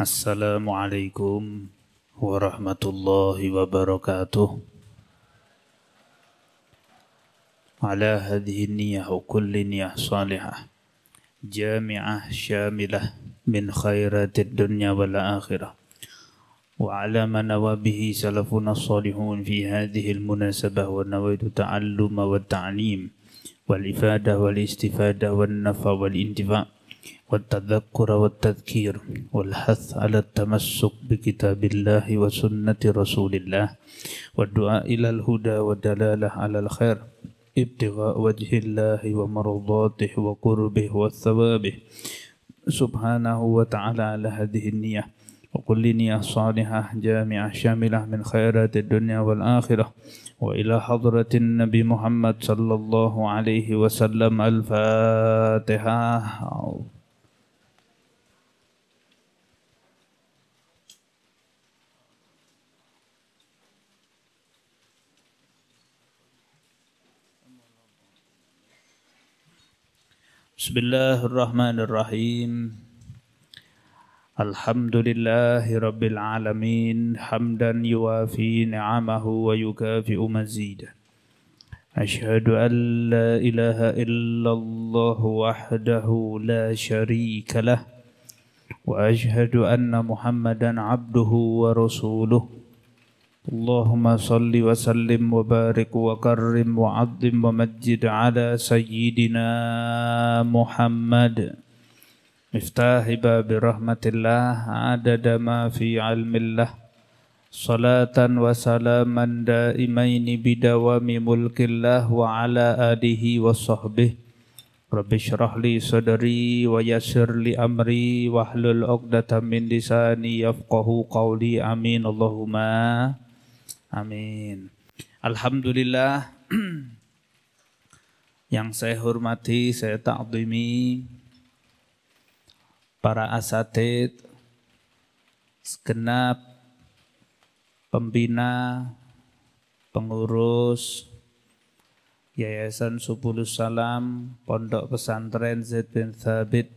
السلام عليكم ورحمة الله وبركاته على هذه النية وكل نية صالحة جامعة شاملة من خيرات الدنيا والآخرة وعلى ما نوى به سلفنا الصالحون في هذه المناسبة ونويت التعلم والتعليم والإفادة والاستفادة والنفع والانتفاع والتذكر والتذكير والحث على التمسك بكتاب الله وسنة رسول الله والدعاء إلى الهدى والدلالة على الخير ابتغاء وجه الله ومرضاته وقربه والثوابه سبحانه وتعالى على هذه النية. وكل نية صالحة جامعة شاملة من خيرات الدنيا والآخرة. وإلى حضرة النبي محمد صلى الله عليه وسلم الفاتحة. بسم الله الرحمن الرحيم. الحمد لله رب العالمين. حمدا يوافي نعمه ويكافئ مزيدا أشهد أن لا إله إلا الله وحده لا شريك له وأشهد أن محمدا عبده ورسوله. اللهم صل وسلم وبارك وكرم وعظم ومجد على سيدنا محمد مفتاح باب رحمة الله عدد ما في علم الله صلاة وسلاما دائمين بدوام ملك الله وعلى آله وصحبه رب اشرح لي صدري ويسر لي أمري واحلل عقدة من لساني يفقه قولي آمين اللهم Amin. Alhamdulillah yang saya hormati, saya takdimi para asatid, segenap pembina, pengurus Yayasan Subulus Salam, Pondok Pesantren Zaid bin Thabit.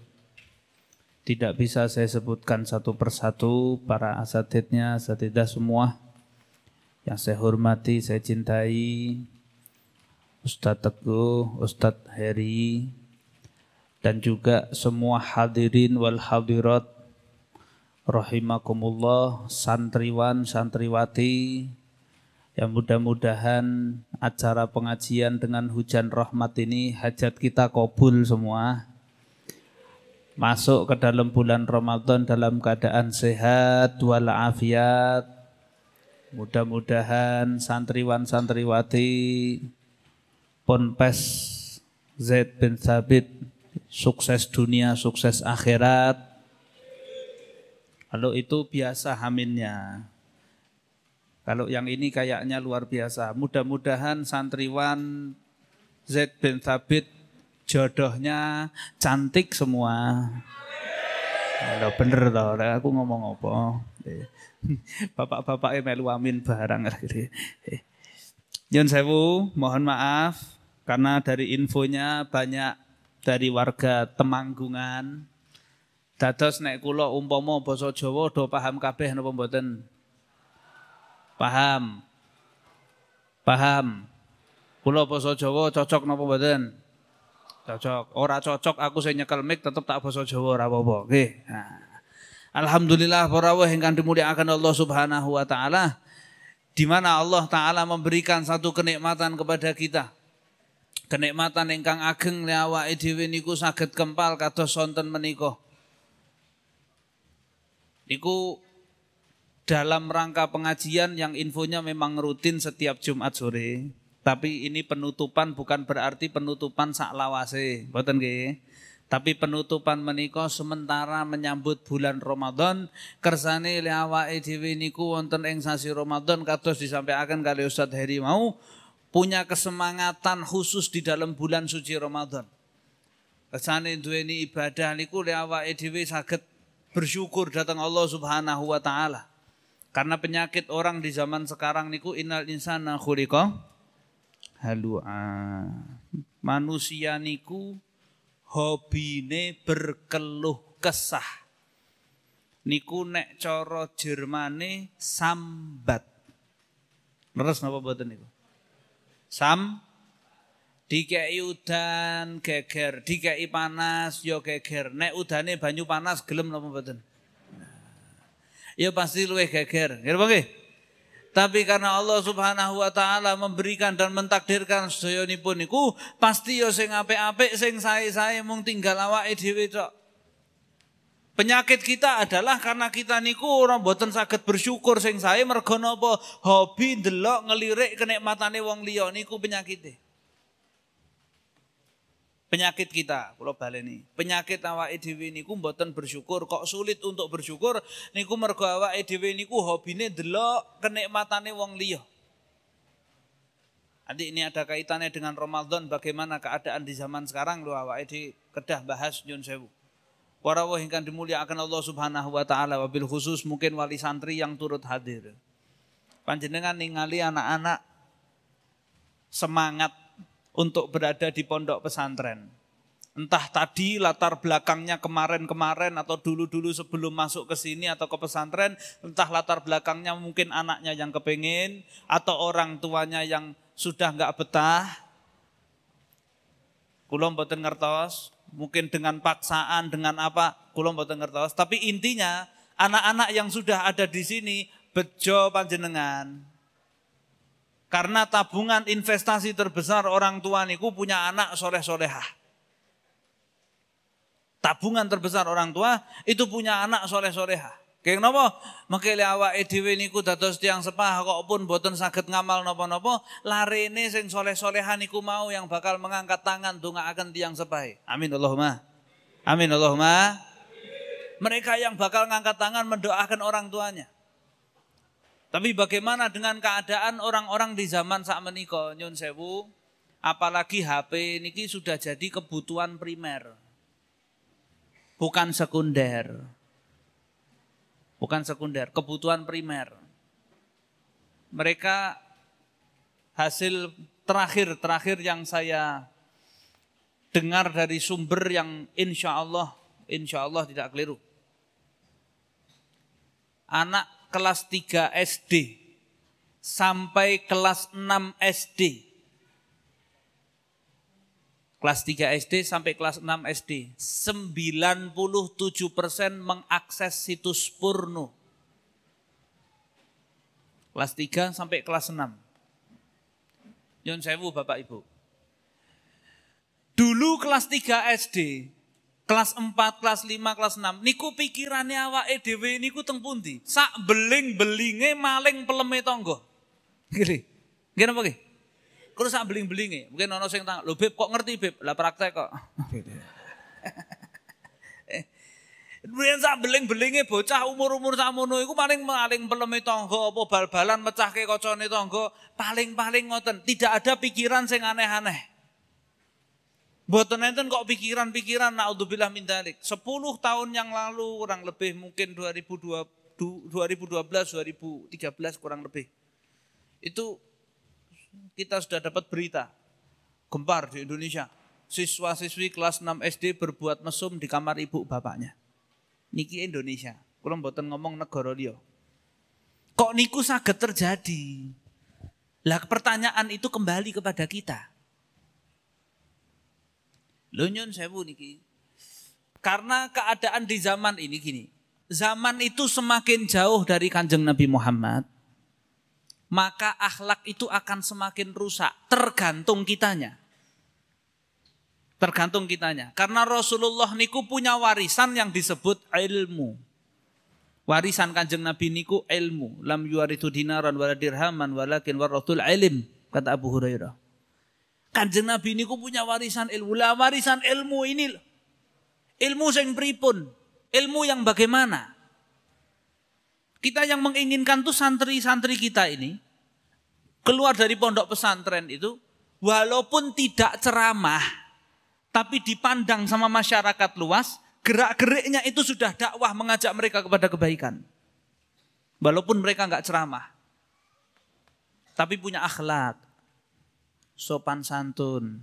Tidak bisa saya sebutkan satu persatu para asatidnya, asatidah semua yang saya hormati, saya cintai Ustadz Teguh, Ustadz Heri, dan juga semua hadirin wal hadirat rahimakumullah santriwan santriwati yang mudah-mudahan acara pengajian dengan hujan rahmat ini hajat kita kabul semua. Masuk ke dalam bulan Ramadan dalam keadaan sehat walafiat Mudah-mudahan santriwan-santriwati Ponpes Zaid bin Thabit sukses dunia, sukses akhirat. Kalau itu biasa haminnya. Kalau yang ini kayaknya luar biasa. Mudah-mudahan santriwan Zaid bin Thabit jodohnya cantik semua. Kalau bener toh, aku ngomong apa? Bapak-bapak melu amin barang gitu. Nyun sewu, mohon maaf karena dari infonya banyak dari warga Temanggungan. Dados nek kula umpama basa Jawa do paham kabeh napa mboten? Paham. Paham. Kula basa Jawa cocok napa mboten? Cocok. Ora cocok aku sing nyekel mic tetep tak basa Jawa ora apa-apa. Nah. Alhamdulillah para wah yang dimuliakan Allah Subhanahu wa taala di mana Allah taala memberikan satu kenikmatan kepada kita. Kenikmatan ingkang ageng awake dhewe niku saged kempal kados sonten menika. Niku dalam rangka pengajian yang infonya memang rutin setiap Jumat sore. Tapi ini penutupan bukan berarti penutupan sak lawase, mboten nggih. Tapi penutupan menika sementara menyambut bulan Ramadan kersane le awake dhewe niku wonten ing sasi Ramadan kados disampaikan kali Ustaz Heri mau punya kesemangatan khusus di dalam bulan suci Ramadan. Kersane duweni ibadah niku le awake dhewe saged bersyukur datang Allah Subhanahu wa taala. Karena penyakit orang di zaman sekarang niku innal insana khuliqa halua. Manusia niku hobine berkeluh kesah. niku nek cara Jermane sambat. Leres napa mboten niku? Sam dikei udan geger, dikei panas yo geger. Nek udane banyu panas gelem napa mboten? Ya pasti luwih geger. Nggih nggih? Tapi karena Allah Subhanahu wa taala memberikan dan mentakdirkan pun niku pasti yo sing apik-apik sing sae-sae mung tinggal awake dhewe tok. Penyakit kita adalah karena kita niku orang boten sakit bersyukur sing saya mergo napa hobi ndelok ngelirik kenikmatane wong liya niku penyakit Penyakit kita, kalau baleni. Penyakit awake dhewe niku mboten bersyukur, kok sulit untuk bersyukur niku mergo awake dhewe niku hobine ndelok kenikmatane wong liya. Adik ini ada kaitannya dengan Ramadan bagaimana keadaan di zaman sekarang lho awake di kedah bahas nyun sewu. Para ingkang dimuliakan Allah Subhanahu wa taala wabil khusus mungkin wali santri yang turut hadir. Panjenengan ningali anak-anak semangat untuk berada di pondok pesantren. Entah tadi latar belakangnya kemarin-kemarin atau dulu-dulu sebelum masuk ke sini atau ke pesantren, entah latar belakangnya mungkin anaknya yang kepingin atau orang tuanya yang sudah nggak betah. Kulom boten ngertos, mungkin dengan paksaan, dengan apa, kulon boten ngertos. Tapi intinya anak-anak yang sudah ada di sini bejo panjenengan. Karena tabungan investasi terbesar orang tua niku punya anak soleh-solehah. Tabungan terbesar orang tua itu punya anak soleh-solehah. Kayak napa? Mengkele awake dhewe niku dados tiyang sepah kok pun boten saged ngamal napa-napa, larene sing soleh-solehan niku mau yang bakal mengangkat tangan ndongaaken tiyang sepah. Amin Allahumma. Amin Allahumma. Mereka yang bakal ngangkat tangan mendoakan orang tuanya. Tapi bagaimana dengan keadaan orang-orang di zaman saat menika nyun sewu? Apalagi HP niki sudah jadi kebutuhan primer. Bukan sekunder bukan sekunder, kebutuhan primer. Mereka hasil terakhir-terakhir yang saya dengar dari sumber yang insya Allah, insya Allah tidak keliru. Anak kelas 3 SD sampai kelas 6 SD kelas 3 SD sampai kelas 6 SD. 97 persen mengakses situs porno. Kelas 3 sampai kelas 6. Yon sewu Bapak Ibu. Dulu kelas 3 SD, kelas 4, kelas 5, kelas 6, niku pikirannya awak EDW niku teng pundi? Sak beling-belinge maling peleme tonggo. Gini. Gini apa gini? Terus sak beling-belinge. Mungkin ono sing tang, "Lho Beb, kok ngerti Beb?" Lah praktek kok. Kemudian sak beling-belinge bocah umur-umur sakmono iku paling paling peleme tangga apa bal-balan mecahke kacane tangga, paling-paling ngoten, tidak ada pikiran sing aneh-aneh. Mboten enten kok pikiran-pikiran naudzubillah min dalik. 10 tahun yang lalu kurang lebih mungkin 2012 2013 2013 kurang lebih. Itu kita sudah dapat berita gempar di Indonesia. Siswa-siswi kelas 6 SD berbuat mesum di kamar ibu bapaknya. Niki Indonesia. Kalau mboten ngomong negara dia. Kok niku saged terjadi? Lah pertanyaan itu kembali kepada kita. Lho nyun sewu niki. Karena keadaan di zaman ini gini. Zaman itu semakin jauh dari kanjeng Nabi Muhammad maka akhlak itu akan semakin rusak. Tergantung kitanya. Tergantung kitanya. Karena Rasulullah niku punya warisan yang disebut ilmu. Warisan kanjeng Nabi niku ilmu. Lam yuaritu dinaran wala dirhaman walakin waratul ilim. Kata Abu Hurairah. Kanjeng Nabi niku punya warisan ilmu. Lah warisan ilmu ini ilmu sing pripun? Ilmu yang bagaimana? Kita yang menginginkan tuh santri-santri kita ini keluar dari pondok pesantren itu walaupun tidak ceramah tapi dipandang sama masyarakat luas, gerak-geriknya itu sudah dakwah mengajak mereka kepada kebaikan. Walaupun mereka nggak ceramah. Tapi punya akhlak. Sopan santun,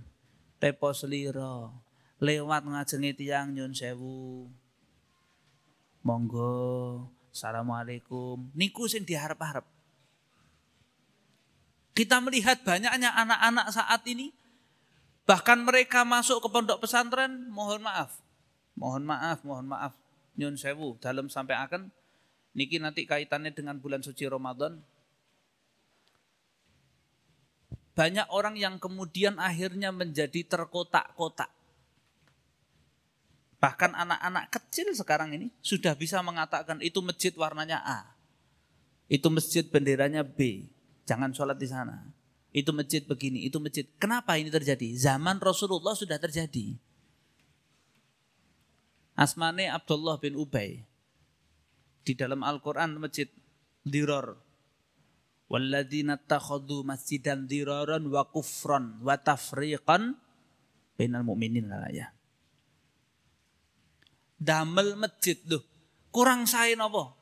tepo seliro, lewat ngajengi tiang nyun sewu, monggo, assalamualaikum. Niku sing diharap-harap. Kita melihat banyaknya anak-anak saat ini, bahkan mereka masuk ke pondok pesantren, mohon maaf, mohon maaf, mohon maaf, nyun sewu, dalam sampai akan, niki nanti kaitannya dengan bulan suci Ramadan, banyak orang yang kemudian akhirnya menjadi terkotak-kotak. Bahkan anak-anak kecil sekarang ini sudah bisa mengatakan itu masjid warnanya A. Itu masjid benderanya B. Jangan sholat di sana. Itu masjid begini, itu masjid. Kenapa ini terjadi? Zaman Rasulullah sudah terjadi. Asmane Abdullah bin Ubay. Di dalam Al-Quran masjid Diror. Walladzina takhadu masjidan diraran wa kufran wa tafriqan bainal mu'minin lah ya. Damel masjid tuh. Kurang sae napa?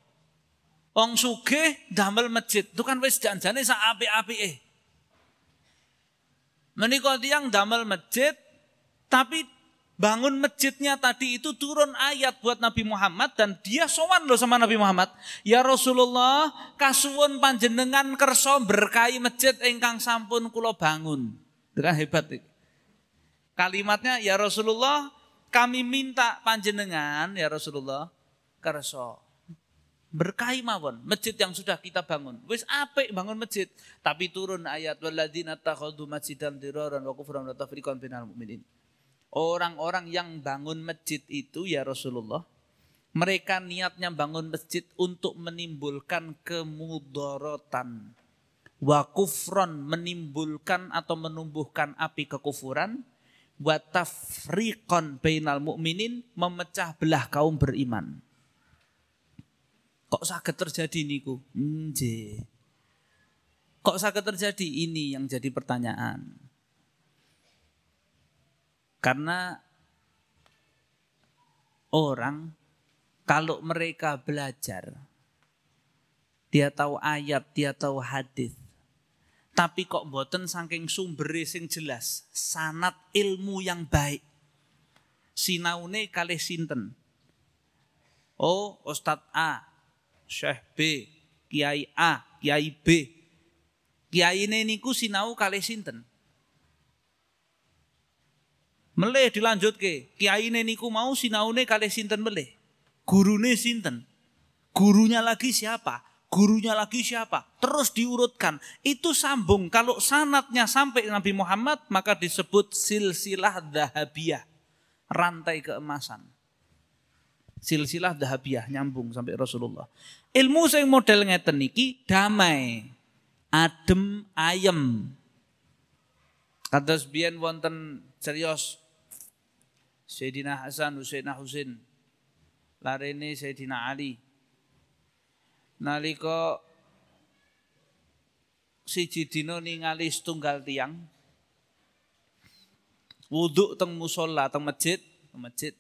Wong sugih damel masjid. Itu kan wis janjane sak apik-apike. Menika tiyang damel masjid tapi bangun masjidnya tadi itu turun ayat buat Nabi Muhammad dan dia sowan loh sama Nabi Muhammad. Ya Rasulullah, kasuwun panjenengan kerso berkahi masjid engkang sampun kulo bangun. Itu kan hebat. Kalimatnya ya Rasulullah, kami minta panjenengan ya Rasulullah kerso berkahi mawon masjid yang sudah kita bangun. Wis apik bangun masjid, tapi turun ayat walladzina takhadhu masjidan diraran wa kufran wa tafriqan bainal mu'minin. Orang-orang yang bangun masjid itu ya Rasulullah, mereka niatnya bangun masjid untuk menimbulkan kemudorotan. Wa kufron menimbulkan atau menumbuhkan api kekufuran. Wa tafriqon bainal mu'minin memecah belah kaum beriman. Kok sakit terjadi niku? Nje. Kok sakit terjadi? Ini yang jadi pertanyaan. Karena orang kalau mereka belajar, dia tahu ayat, dia tahu hadis. Tapi kok boten saking sumber sing jelas, sanat ilmu yang baik. Sinaune kalih sinten? Oh, Ustadz A, Syekh B, Kiai A, Kiai B. Kiai ini niku sinau kalih sinten? Meleh dilanjut ke. Kiai niku mau sinaune kali sinten meleh. Gurune sinten. Gurunya lagi siapa? Gurunya lagi siapa? Terus diurutkan. Itu sambung. Kalau sanatnya sampai Nabi Muhammad maka disebut silsilah dahabiyah. Rantai keemasan. Silsilah dahabiyah nyambung sampai Rasulullah. Ilmu sing model ngeten niki damai. Adem ayem. Kados biyen wonten serius Sayyidina Hasan, Husainah Husain. Larene Sayyidina Ali. Nalika siji dina ningali setunggal tiang wudhu teng musola teng masjid masjid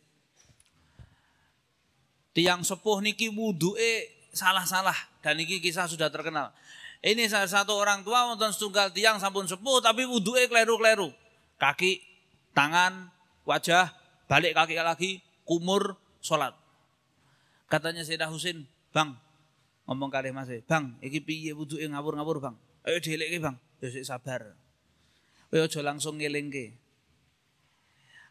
tiang sepuh niki wudhuke salah-salah dan niki kisah sudah terkenal ini salah satu orang tua wonten setunggal tiang sampun sepuh tapi wudhuke kleru-kleru kaki tangan wajah balik kaki lagi, kumur, sholat. Katanya Sayyidah Husin, bang, ngomong kali mas, bang, iki piye wudhu ngawur-ngawur bang, ayo dilek bang, ya sabar. Ayo aja langsung ngelingke.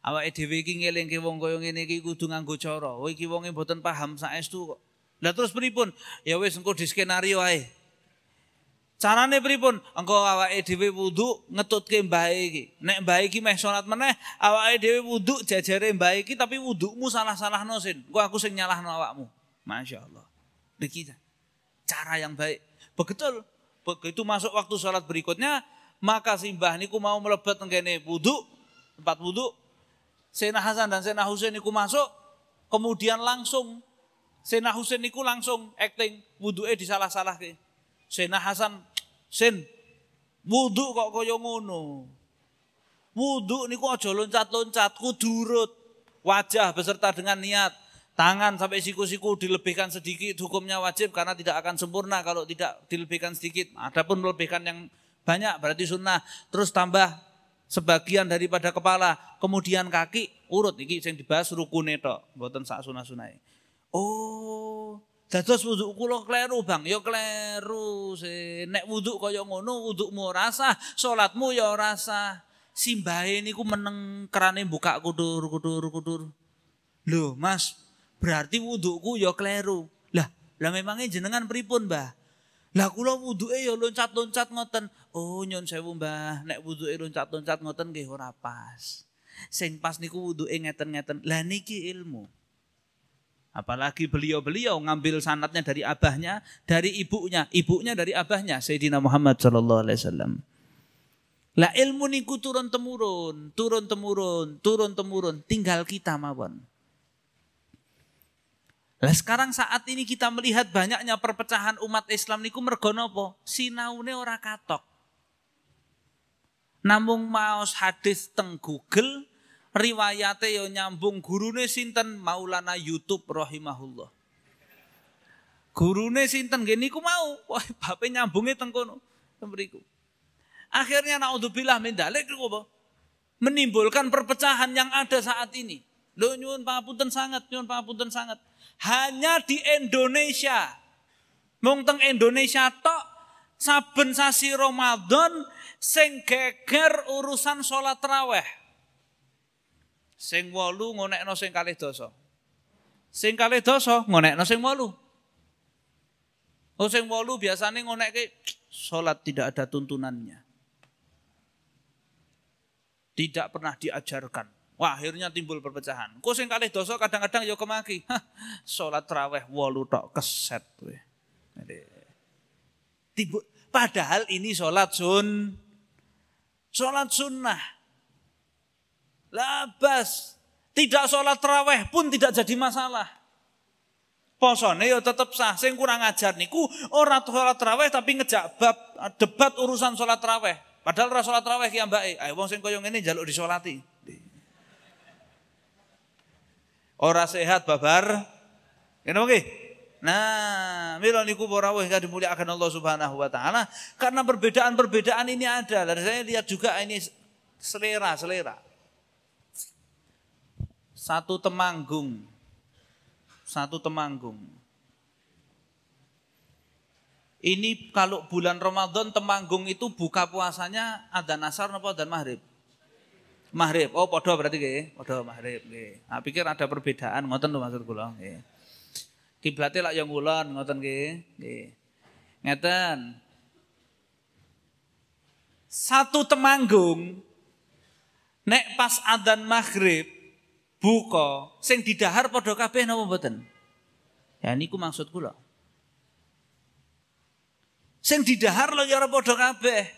Awake dhewe iki ngelingke wong kaya ngene iki kudu nganggo cara. Oh iki wonge mboten paham saestu kok. Lah terus pripun? Ya wis engko di skenario ae. Carane pripun? Engko awake dhewe wudu ngetutke mbahe iki. Nek mbahe iki meh salat meneh, awake dhewe wudu jajare mbahe iki tapi wudukmu salah-salahno sin. Engko aku sing nyalahno awakmu. Masya Allah. Niki cara yang baik. Begitu begitu masuk waktu salat berikutnya, maka simbah niku mau melebet tenggene wudu, tempat wudu. Sena Hasan dan Sena Husain niku masuk, kemudian langsung Sena Husain niku langsung acting wuduke disalah-salahke. Sena Hasan, Sen, wudhu kok kaya ngono. Wudhu niku aja loncat-loncat, kudurut. Wajah beserta dengan niat. Tangan sampai siku-siku dilebihkan sedikit hukumnya wajib karena tidak akan sempurna kalau tidak dilebihkan sedikit. Adapun melebihkan yang banyak berarti sunnah. Terus tambah sebagian daripada kepala, kemudian kaki urut iki sing dibahas rukune tok, mboten sak sunah-sunahe. Oh, dados wudhu kula kleru, Bang. Ya kleru sih. Nek wudhu kaya ngono, wudhumu ora sah, salatmu ya ora sah. Simbahe niku meneng kerane buka kudur kudur kudur. Loh, Mas, berarti wudhuku ya kleru. Lah, lah memangnya jenengan pripun, Mbah? Lah kula wuduke ya loncat-loncat ngoten. Oh nyon sewu Mbah, nek wuduke loncat-loncat ngoten nggih ora pas. Sing pas niku wuduke ngeten-ngeten. Lah niki ilmu. Apalagi beliau-beliau ngambil sanatnya dari abahnya, dari ibunya, ibunya dari abahnya Sayyidina Muhammad sallallahu alaihi wasallam. Lah ilmu niku turun temurun, turun temurun, turun temurun, tinggal kita mawon. Lah sekarang saat ini kita melihat banyaknya perpecahan umat Islam niku mergo napa? Sinaune ora katok. Namung maos hadis teng Google riwayate yo nyambung gurune sinten Maulana YouTube rahimahullah. Gurune sinten nggih niku mau, wah bape nyambunge teng kono. Mriku. Akhirnya naudzubillah min dalik apa? Menimbulkan perpecahan yang ada saat ini. Lho nyuwun pangapunten sangat, nyuwun pangapunten sangat hanya di Indonesia. Mung teng Indonesia tok saben sasi Ramadan sing geger urusan sholat raweh. Sing wolu ngonekno sing kalih dosa. Sing kalih dosa ngonekno sing wolu. Oh sing wolu biasanya ngonekke sholat tidak ada tuntunannya. Tidak pernah diajarkan. Wah, akhirnya timbul perpecahan. Kok sing kalih dosa kadang-kadang ya kemaki. Hah, salat traweh wolu tok keset kowe. Padahal ini salat sun salat sunnah. Labas. Tidak sholat traweh pun tidak jadi masalah. Posone ya tetap sah. Sing kurang ajar niku ora sholat traweh tapi ngejak bab debat urusan sholat traweh. Padahal ora sholat traweh ki ambake. Ayo wong sing koyo ngene njaluk disolati. Ora sehat babar. Ini oke. Nah, mila niku wah yang dimuliakan Allah Subhanahu wa taala karena perbedaan-perbedaan ini ada. Dan saya lihat juga ini selera, selera. Satu temanggung. Satu temanggung. Ini kalau bulan Ramadan temanggung itu buka puasanya ada nasar apa dan maghrib? Maghrib. Oh, podo berarti nggih. Podo maghrib nggih. Nah, pikir ada perbedaan ngoten lho maksud nggih. Kiblate lak yang ngulon ngoten nggih. Nggih. Ngeten. Satu temanggung nek pas adzan maghrib buka sing didahar padha kabeh napa mboten? Ya niku maksud kula. Sing didahar lho ya padha kabeh.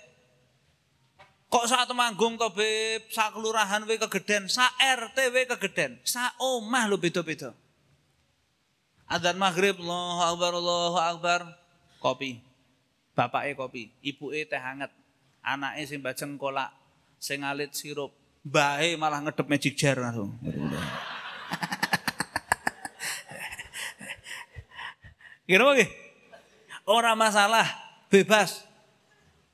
Kok saat temanggung to Beb, sak kelurahan we kegeden, sak RT we kegeden, sak omah lo beda-beda. Adzan maghrib, Allahu Akbar, Allahu Akbar, kopi. Bapake kopi, ibuke teh hangat, anake sing bajeng kolak, sing alit sirup, bae malah ngedep magic jar langsung. Kira apa Orang masalah, bebas.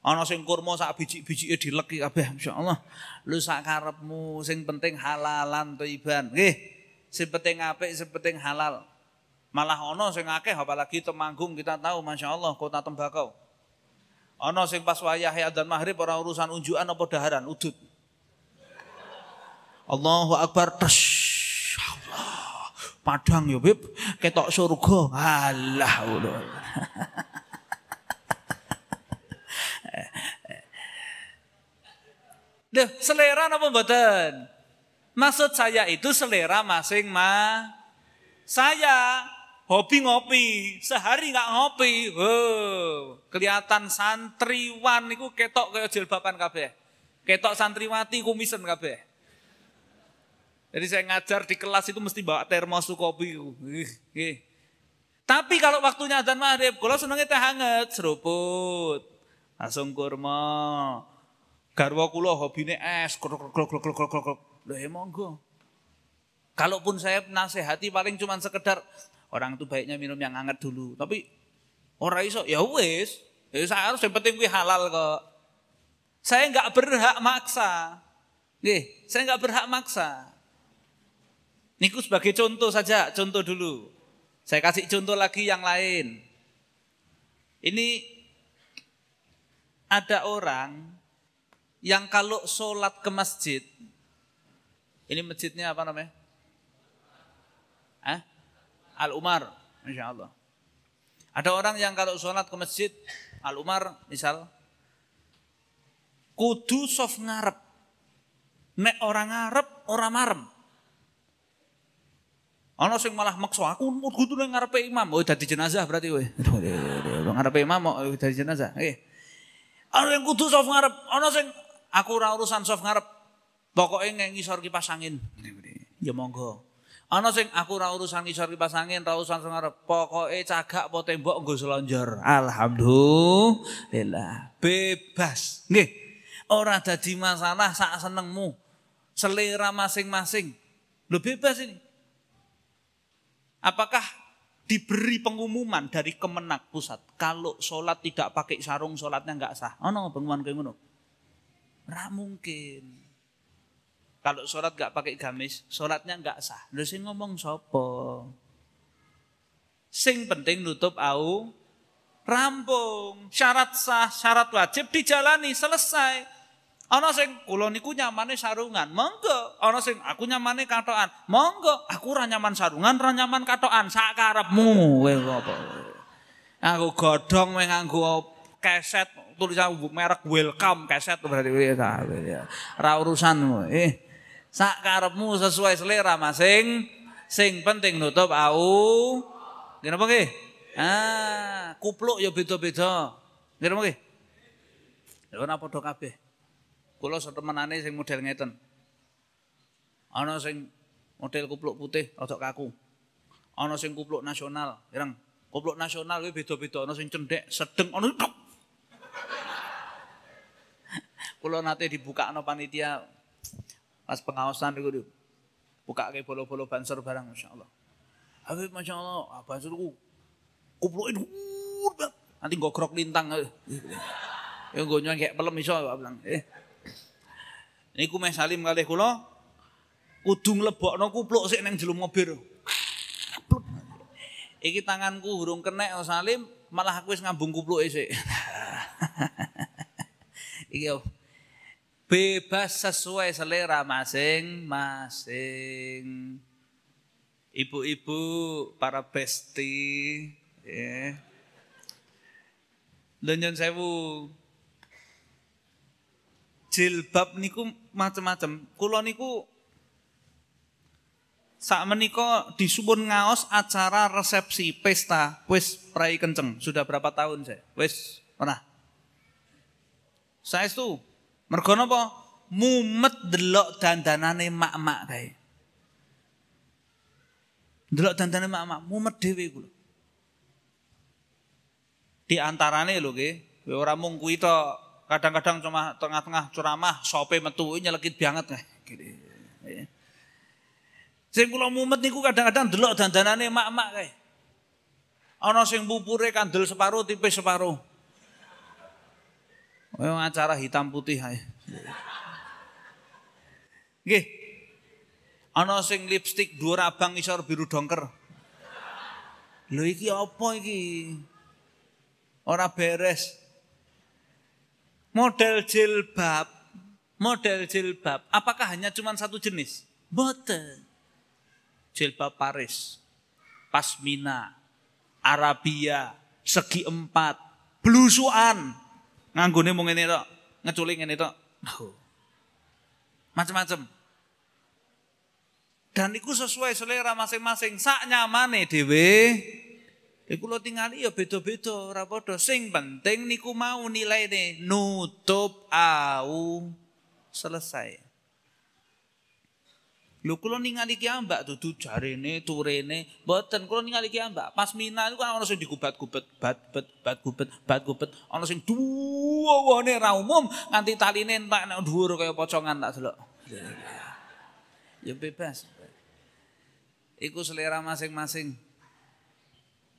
Ana sing kurma sak biji-bijike dileki kabeh masyaallah. Lu sak karepmu sing penting halalan thayyiban. Nggih. Sing penting apik, sing penting halal. Malah ana sing akeh apalagi Temanggung kita tahu masyaallah kota tembakau. Ana sing pas wayah adzan maghrib ora urusan unjukan apa daharan, udut. Allahu akbar tas. Allah. Padang ya, Bib. Ketok surga. Allah. Loh, selera apa mboten? Maksud saya itu selera masing ma. Saya hobi ngopi, sehari nggak ngopi. Wow, kelihatan santriwan niku ketok kaya jilbaban kabeh. Ketok santriwati kumisen kabeh. Jadi saya ngajar di kelas itu mesti bawa termos kopi. Tapi kalau waktunya adzan maghrib, kalau senengnya teh hangat, seruput. Langsung kurma, Garwa kula hobine es, krok krok krok krok krok krok. Loh ya monggo. Kalaupun saya nasihati paling cuma sekedar orang itu baiknya minum yang hangat dulu. Tapi orang iso ya wis. Ya saya harus yang penting kuwi halal kok. Saya nggak berhak maksa. Nih, saya nggak berhak maksa. Niku sebagai contoh saja, contoh dulu. Saya kasih contoh lagi yang lain. Ini ada orang yang kalau sholat ke masjid, ini masjidnya apa namanya? Eh? Al-Umar, Masya Allah. Ada orang yang kalau sholat ke masjid, Al-Umar misal, kudu soft ngarep. Nek orang ngarep, orang marem. Ana sing malah maksa aku kudu nang ngarepe imam. Oh dadi jenazah berarti kowe. Ngarepe imam mau dadi jenazah. Nggih. Ana yang kudu soft ngarep, ana sing aku ora urusan soft ngarep. Pokoke ngisor kipas angin. Ya monggo. Ana sing aku ora urusan ngisor kipas angin, ora urusan ngarep. Pokoke cagak apa tembok nggo selonjor. Alhamdulillah. Bebas. Nggih. Ora dadi masalah sak senengmu. Selera masing-masing. Lo bebas ini. Apakah diberi pengumuman dari Kemenak pusat kalau sholat tidak pakai sarung sholatnya nggak sah? Oh no, pengumuman kayak ngono. Ora mungkin. Kalau sholat nggak pakai gamis, sholatnya nggak sah. Lu sing ngomong sopo? Sing penting nutup au rampung. Syarat sah, syarat wajib dijalani, selesai. Ana sing kula niku nyamane sarungan, monggo. Ana sing aku nyamane katokan, monggo. Aku ora nyaman sarungan, ora nyaman katokan, sak karepmu kowe apa. Aku godhong meh nganggo keset tulisan merek welcome keset berarti ya. Ora urusanmu. Eh, sak karepmu sesuai selera masing sing penting nutup au. Ngene apa nggih? Ah, kupluk ya beda-beda. Ngene apa nggih? Ya ora padha kabeh. Kula setemenane sing model ngeten. Ana sing model kupluk putih rada kaku. Ana sing kupluk nasional, ireng. Kupluk nasional kuwi beda-beda, ana sing cendhek, sedeng, ana Kula nate dibuka panitia pas pengawasan niku buka ke bolo-bolo banser barang masyaallah. Habib masyaallah, ah, banserku banget. Nanti gogrok lintang. Ya nggo kayak pelem iso bilang. Eh, Niku meh salim kalih kula kudu nglebokno kupluk sik ning jero mobil. Iki tanganku hurung kenek salim malah aku wis ngambung kupluke sik. Iki bebas sesuai selera masing-masing. Ibu-ibu, para besti, ya. Yeah. sewu jilbab niku macam-macam. Kulo niku sak menika disuwun ngaos acara resepsi pesta wis prai kenceng. Sudah berapa tahun saya? Wis pernah. Saya itu mergo napa? Mumet delok dandanane mak-mak kae. Delok dandane mak-mak, mumet dhewe kulo. Di antarane lho nggih, ora mung kadang-kadang cuma tengah-tengah ceramah sope metu nyelekit banget nih. Gini. Ya. Sing kula mumet niku kadang-kadang delok dandanane mak-mak kae. Ana sing pupure kandel separuh tipis separuh. Oh, acara hitam putih ae. Nggih. Ana sing lipstik dhuwur abang isor biru dongker. Lho iki apa iki? Ora beres model jilbab, model jilbab, apakah hanya cuma satu jenis? Boten. Jilbab Paris, Pasmina, Arabia, segi empat, blusuan. Nganggone mung ngene tok, ngeculi ngene tok. Oh. Macam-macam. Dan itu sesuai selera masing-masing. Sak nyamane dhewe Iku lo tingali ya beda-beda ora padha. Sing penting niku mau nilaine nutup au selesai. Lho kula ningali ki ambak dudu jarene turene mboten kula ningali ki ambak pas mina niku kan ana sing digubat-gubat bat bat bat gubet bat gubet ana sing duwane ra umum nganti taline entek nek dhuwur kaya pocongan tak delok. Ya bebas. Iku selera masing-masing.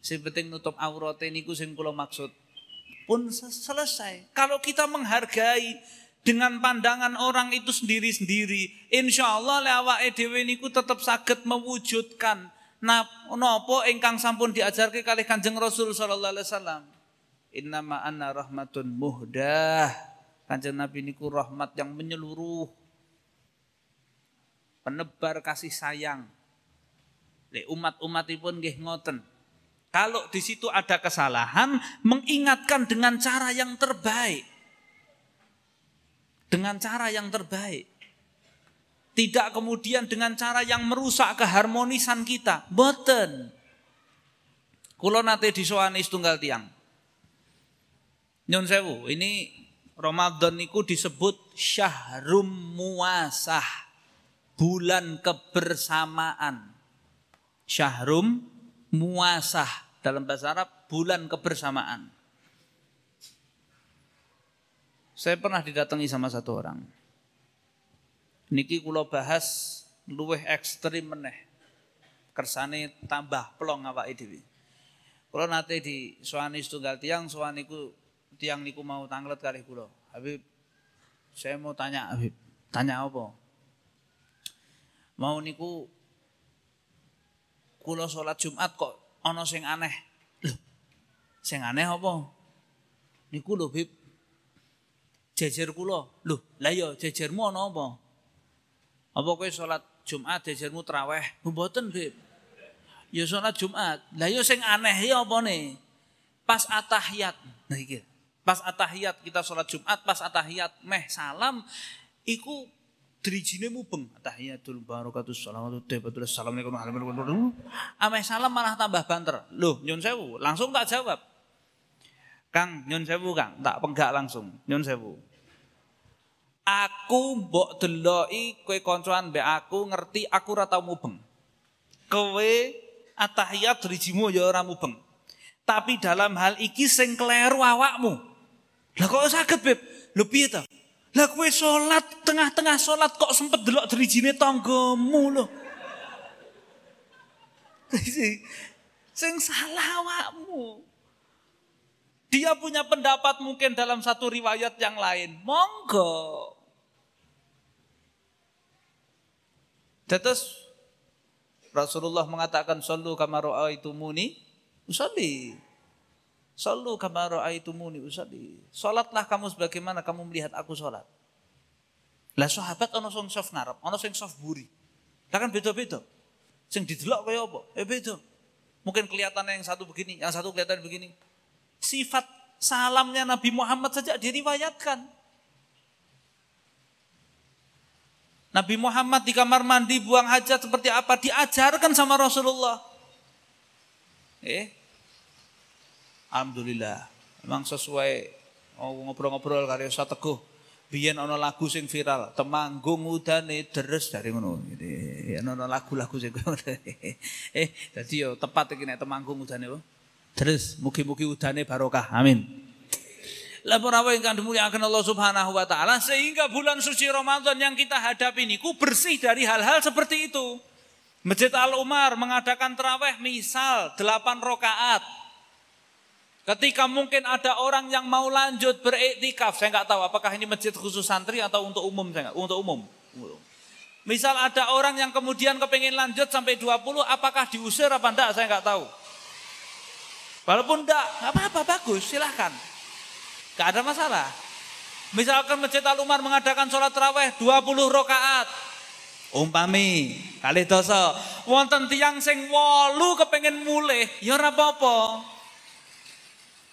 Sing penting nutup aurat niku sing kula maksud. Pun selesai. Kalau kita menghargai dengan pandangan orang itu sendiri-sendiri, insya Allah lewat EDW niku tetap sakit mewujudkan napa ingkang sampun diajarke kalih Kanjeng Rasul sallallahu alaihi wasallam. Innama anna rahmatun muhdah. Kanjeng Nabi niku rahmat yang menyeluruh. Penebar kasih sayang. Le umat-umatipun nggih ngoten. Kalau di situ ada kesalahan, mengingatkan dengan cara yang terbaik. Dengan cara yang terbaik. Tidak kemudian dengan cara yang merusak keharmonisan kita. Boten. Kulo nate disowani setunggal tiang. Nyun sewu, ini Ramadan niku disebut syahrum muasah. Bulan kebersamaan. Syahrum muasah. Dalam bahasa Arab bulan kebersamaan. Saya pernah didatangi sama satu orang Niki kula bahas luweh ekstrim meneh. Kersane tambah plong awake dhewe. Kula nate di soani setunggal tiang, soaniku tiang niku mau tanglet kali kula. Habib saya mau tanya Habib, tanya apa? Mau niku kula salat Jumat kok ana sing aneh. Loh, sing aneh apa? Niku lho Habib. Jejer kula. Loh, lah ya jejermu ana apa? Apa kowe salat Jumat jajarmu traweh? Mboten, Beb. Ya salat Jumat. Lah ya sing aneh ya apa nih? Pas atahiyat. Nah iki. Pas atahiyat kita salat Jumat, pas atahiyat meh salam iku drijine mubeng tahiyatul barakatus salamatu tayyibatul assalamualaikum warahmatullahi wabarakatuh. Salam malah tambah banter. Loh, nyun sewu, langsung tak jawab. Kang, nyun sewu Kang, tak penggak langsung. Nyun sewu. Aku mbok deloki kowe koncoan mbek aku ngerti aku ora tau mubeng. Kowe atahiyat drijimu ya ora mubeng. Tapi dalam hal iki sing kleru awakmu. Lah kok sakit, Beb? Lho piye? Lah kowe salat tengah-tengah salat kok sempet delok drijine tanggamu lho. sing salah awakmu. Dia punya pendapat mungkin dalam satu riwayat yang lain. Monggo. Terus Rasulullah mengatakan sallu kama raaitumuni usalli. Sallu kama raaitumuni usalli. Salatlah kamu sebagaimana kamu melihat aku salat. Lah sahabat ana sing soft ngarep, ana sing soft buri. Lah kan beda-beda. Sing didelok kaya apa? Eh beda. Mungkin kelihatannya yang satu begini, yang satu kelihatan begini. Sifat salamnya Nabi Muhammad saja diriwayatkan. Nabi Muhammad di kamar mandi buang hajat seperti apa diajarkan sama Rasulullah. Eh, Alhamdulillah, memang sesuai ngobrol-ngobrol kali saya teguh. Biyen ana lagu sing viral, temanggung udane deres dari ngono. Jadi ana lagu-lagu sing eh dadi yo tepat iki temanggung udane Terus mugi-mugi udane barokah. Amin. Lapor yang dimuliakan Allah Subhanahu wa taala sehingga bulan suci Ramadan yang kita hadapi ini ku bersih dari hal-hal seperti itu. Masjid Al Umar mengadakan terawih misal 8 rakaat. Ketika mungkin ada orang yang mau lanjut beriktikaf, saya nggak tahu apakah ini masjid khusus santri atau untuk umum, saya nggak, untuk umum. Misal ada orang yang kemudian kepengen lanjut sampai 20, apakah diusir apa enggak, saya nggak tahu. Walaupun enggak, nggak apa-apa, bagus, silahkan. Gak ada masalah. Misalkan Masjid Al Umar mengadakan sholat terawih 20 rakaat. Umpami kali dosa wonten tiang sing wolu kepengen mulai ya apa-apa.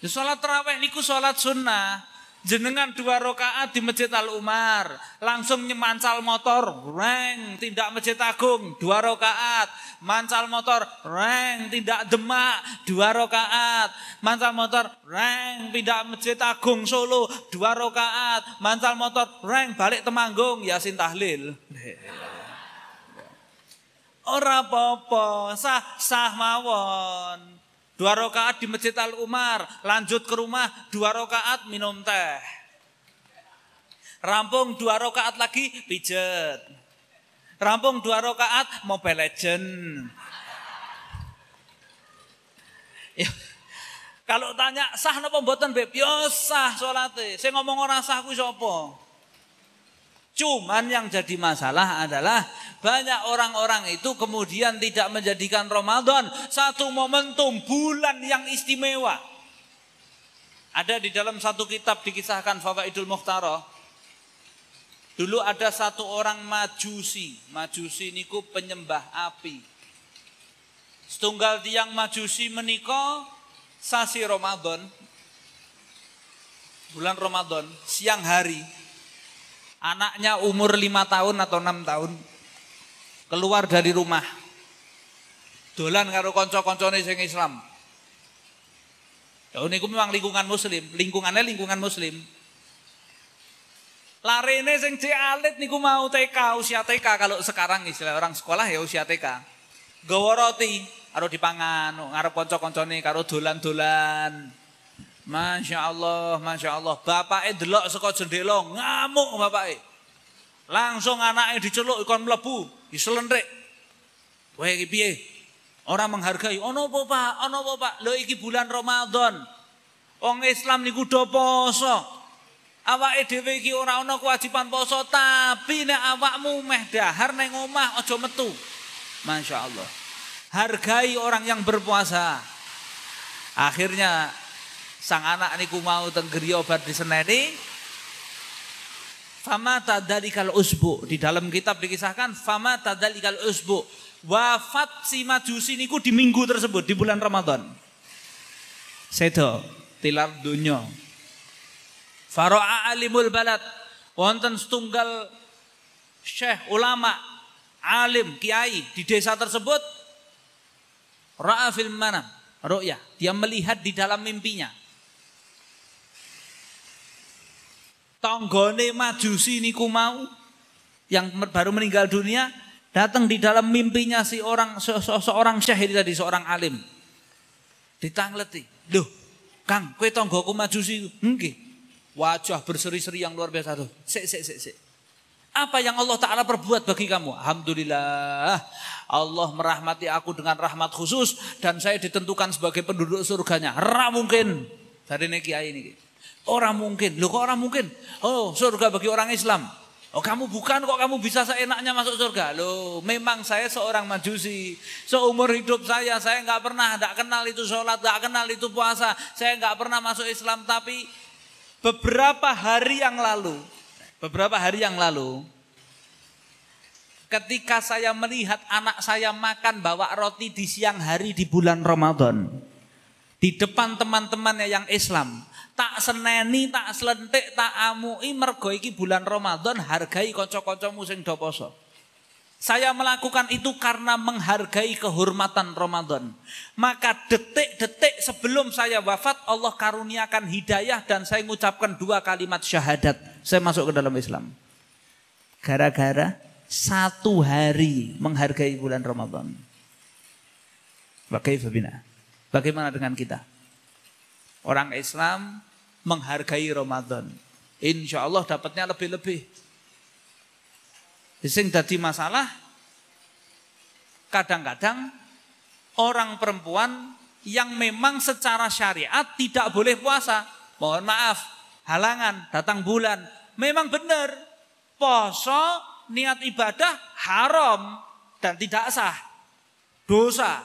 Ya salat tarawih niku salat sunnah jenengan dua rakaat di Masjid Al Umar, langsung nyemancal motor, reng, tindak Masjid Agung, dua rakaat, mancal motor, reng, tindak Demak, dua rakaat, mancal motor, reng, pindah Masjid Agung Solo, dua rakaat, mancal motor, reng, balik Temanggung, Yasin Tahlil. Ora apa-apa, sah sah mawon. Dua rakaat di Masjid Al Umar, lanjut ke rumah dua rakaat minum teh. Rampung dua rakaat lagi pijet. Rampung dua rakaat Mobile Legend. Ya. Kalau tanya sah napa mboten Beb? Ya sah salate. Saya ngomong orang sah kuwi? Cuman yang jadi masalah adalah banyak orang-orang itu kemudian tidak menjadikan Ramadan satu momentum bulan yang istimewa. Ada di dalam satu kitab dikisahkan Fawaidul Mukhtarah. Dulu ada satu orang majusi. Majusi niku penyembah api. Setunggal tiang majusi menikah sasi Ramadan. Bulan Ramadan, siang hari. Anaknya umur lima tahun atau enam tahun keluar dari rumah. Dolan karo konco-koncone sing Islam. Ya niku memang lingkungan muslim, lingkungannya lingkungan muslim. Larene sing alit niku mau TK, usia TK kalau sekarang istilah orang sekolah ya usia TK. Gawa roti karo dipangan ngarep kanca-kancane karo dolan-dolan. Masya Allah, Masya Allah. Bapaknya delok saka jendela ngamuk bapaknya. Langsung anaknya diceluk ikon melebu, diselendrik. Wah iki piye? Orang menghargai. Ono apa Pak? Ono apa Pak? Lho iki bulan Ramadan. Wong Islam niku do poso. Awake dhewe iki ora ana kewajiban poso, tapi nek awakmu meh dahar nang omah aja metu. Masya Allah. Hargai orang yang berpuasa. Akhirnya sang anak niku mau teng griya bar diseneni Fama tadalikal usbu. Di dalam kitab dikisahkan fama tadalikal usbu. Wafat si majusi niku di minggu tersebut di bulan Ramadan. Sedo tilar dunya. Faro'a alimul balad. Wonten setunggal syekh ulama alim kiai di desa tersebut ra'a fil manam ru'ya dia melihat di dalam mimpinya tonggone majusi niku mau yang baru meninggal dunia datang di dalam mimpinya si orang se se seorang syekh ini tadi seorang alim ditangleti loh Kang kue tonggoku majusi nggih wajah berseri-seri yang luar biasa tuh sik sik sik sik apa yang Allah Ta'ala perbuat bagi kamu? Alhamdulillah. Allah merahmati aku dengan rahmat khusus. Dan saya ditentukan sebagai penduduk surganya. Ra mungkin. Dari ini kiai ini. Orang mungkin. Loh kok orang mungkin? Oh surga bagi orang Islam. Oh kamu bukan kok kamu bisa seenaknya masuk surga. Loh memang saya seorang majusi. Seumur hidup saya, saya nggak pernah, nggak kenal itu sholat, nggak kenal itu puasa. Saya nggak pernah masuk Islam. Tapi beberapa hari yang lalu, beberapa hari yang lalu, ketika saya melihat anak saya makan bawa roti di siang hari di bulan Ramadan. Di depan teman-temannya yang Islam tak seneni, tak selentik, tak amui mergo iki bulan Ramadan hargai kanca-kancamu sing do. Saya melakukan itu karena menghargai kehormatan Ramadan. Maka detik-detik sebelum saya wafat Allah karuniakan hidayah dan saya mengucapkan dua kalimat syahadat. Saya masuk ke dalam Islam. Gara-gara satu hari menghargai bulan Ramadan. Bagaimana dengan kita? Orang Islam menghargai Ramadan. Insya Allah dapatnya lebih-lebih. Sing jadi masalah kadang-kadang orang perempuan yang memang secara syariat tidak boleh puasa. Mohon maaf, halangan datang bulan. Memang benar, poso niat ibadah haram dan tidak sah. Dosa.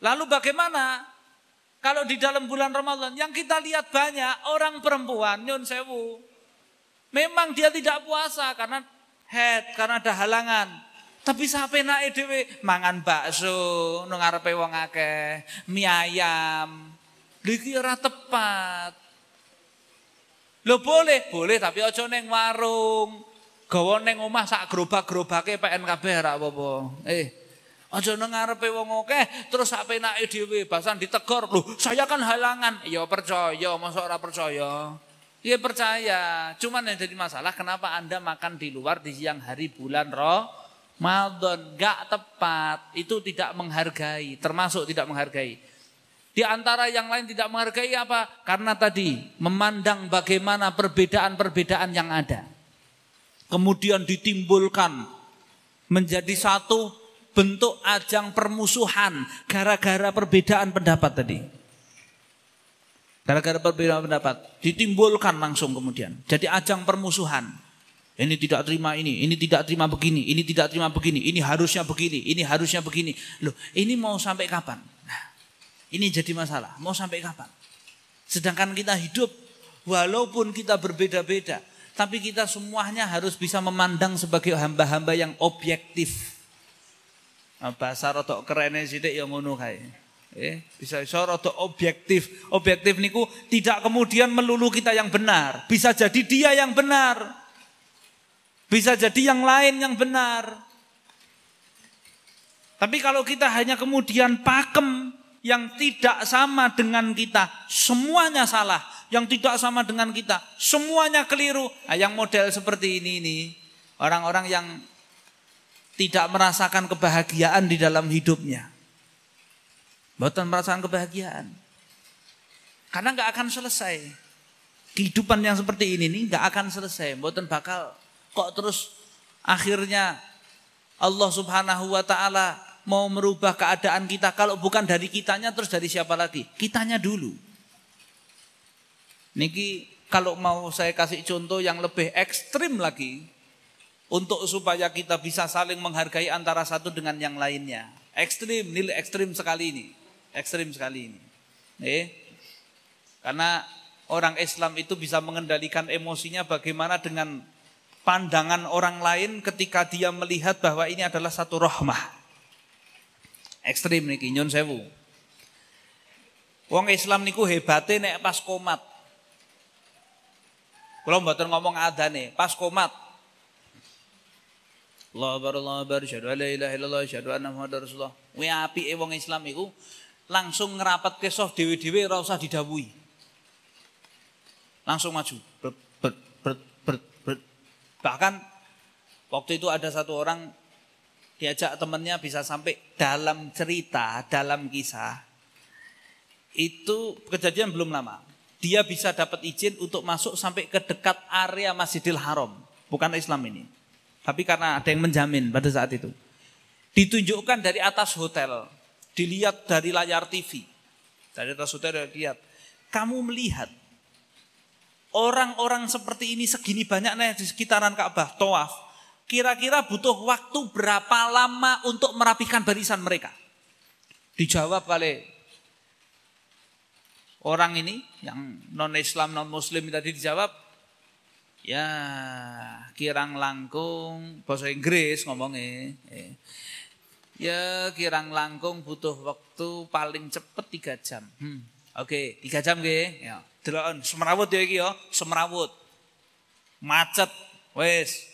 Lalu bagaimana kalau di dalam bulan Ramadan yang kita lihat banyak orang perempuan nyun sewu. Memang dia tidak puasa karena head, karena ada halangan. Tapi sampai naik dewe mangan bakso nang ngarepe wong akeh, mie ayam. Iki ora tepat. Lo boleh, boleh tapi aja neng warung. Gawa neng omah sak gerobak-gerobake PNKB ora apa-apa. Eh, Aja nang ngarepe wong akeh terus sak penake dhewe basan ditegor. Loh, saya kan halangan. Ya percaya, masa ora percaya. Ya percaya. Cuman yang jadi masalah kenapa Anda makan di luar di siang hari bulan Ramadan? Gak tepat. Itu tidak menghargai, termasuk tidak menghargai. Di antara yang lain tidak menghargai apa? Karena tadi memandang bagaimana perbedaan-perbedaan yang ada. Kemudian ditimbulkan menjadi satu bentuk ajang permusuhan gara-gara perbedaan pendapat tadi. Gara-gara perbedaan pendapat ditimbulkan langsung kemudian. Jadi ajang permusuhan. Ini tidak terima ini, ini tidak terima begini, ini tidak terima begini, ini harusnya begini, ini harusnya begini. Loh, ini mau sampai kapan? Nah, ini jadi masalah. Mau sampai kapan? Sedangkan kita hidup walaupun kita berbeda-beda, tapi kita semuanya harus bisa memandang sebagai hamba-hamba yang objektif. Nah, bahasa rotok kerennya sidik yang ngono. Eh, bisa iso rada objektif. Objektif niku tidak kemudian melulu kita yang benar, bisa jadi dia yang benar. Bisa jadi yang lain yang benar. Tapi kalau kita hanya kemudian pakem yang tidak sama dengan kita, semuanya salah. Yang tidak sama dengan kita, semuanya keliru. Nah, yang model seperti ini ini orang-orang yang tidak merasakan kebahagiaan di dalam hidupnya. Bukan merasakan kebahagiaan. Karena nggak akan selesai. Kehidupan yang seperti ini nih nggak akan selesai. Bukan bakal Kok terus akhirnya Allah Subhanahu wa taala mau merubah keadaan kita kalau bukan dari kitanya terus dari siapa lagi? Kitanya dulu. Niki kalau mau saya kasih contoh yang lebih ekstrim lagi untuk supaya kita bisa saling menghargai antara satu dengan yang lainnya. Ekstrim, nilai ekstrim sekali ini. Ekstrim sekali ini. Eh, karena orang Islam itu bisa mengendalikan emosinya bagaimana dengan pandangan orang lain ketika dia melihat bahwa ini adalah satu rahmah. Ekstrim nih nyun sewu. Wong Islam niku hebate nek pas komat. Kalau mboten ngomong adane, pas komat. Allah akbar Allah akbar syahadu la ilaha illallah syahadu anna muhammadar rasulullah. Kuwi apike wong Islam iku langsung ngerapat ke soft dewi-dewi ora. Langsung maju. Bahkan waktu itu ada satu orang diajak temannya bisa sampai dalam cerita, dalam kisah. Itu kejadian belum lama. Dia bisa dapat izin untuk masuk sampai ke dekat area Masjidil Haram. Bukan Islam ini. Tapi karena ada yang menjamin pada saat itu. Ditunjukkan dari atas hotel. Dilihat dari layar TV. Dari atas hotel dilihat. Kamu melihat Orang-orang seperti ini segini banyaknya di sekitaran Ka'bah, tawaf. Kira-kira butuh waktu berapa lama untuk merapikan barisan mereka? Dijawab kali orang ini yang non Islam non Muslim tadi dijawab ya kirang langkung bahasa Inggris ngomongnya eh. ya kirang langkung butuh waktu paling cepet tiga jam hmm. oke okay, tiga jam ke ya Deloken semrawut ya iki ya, semrawut. Macet, wes.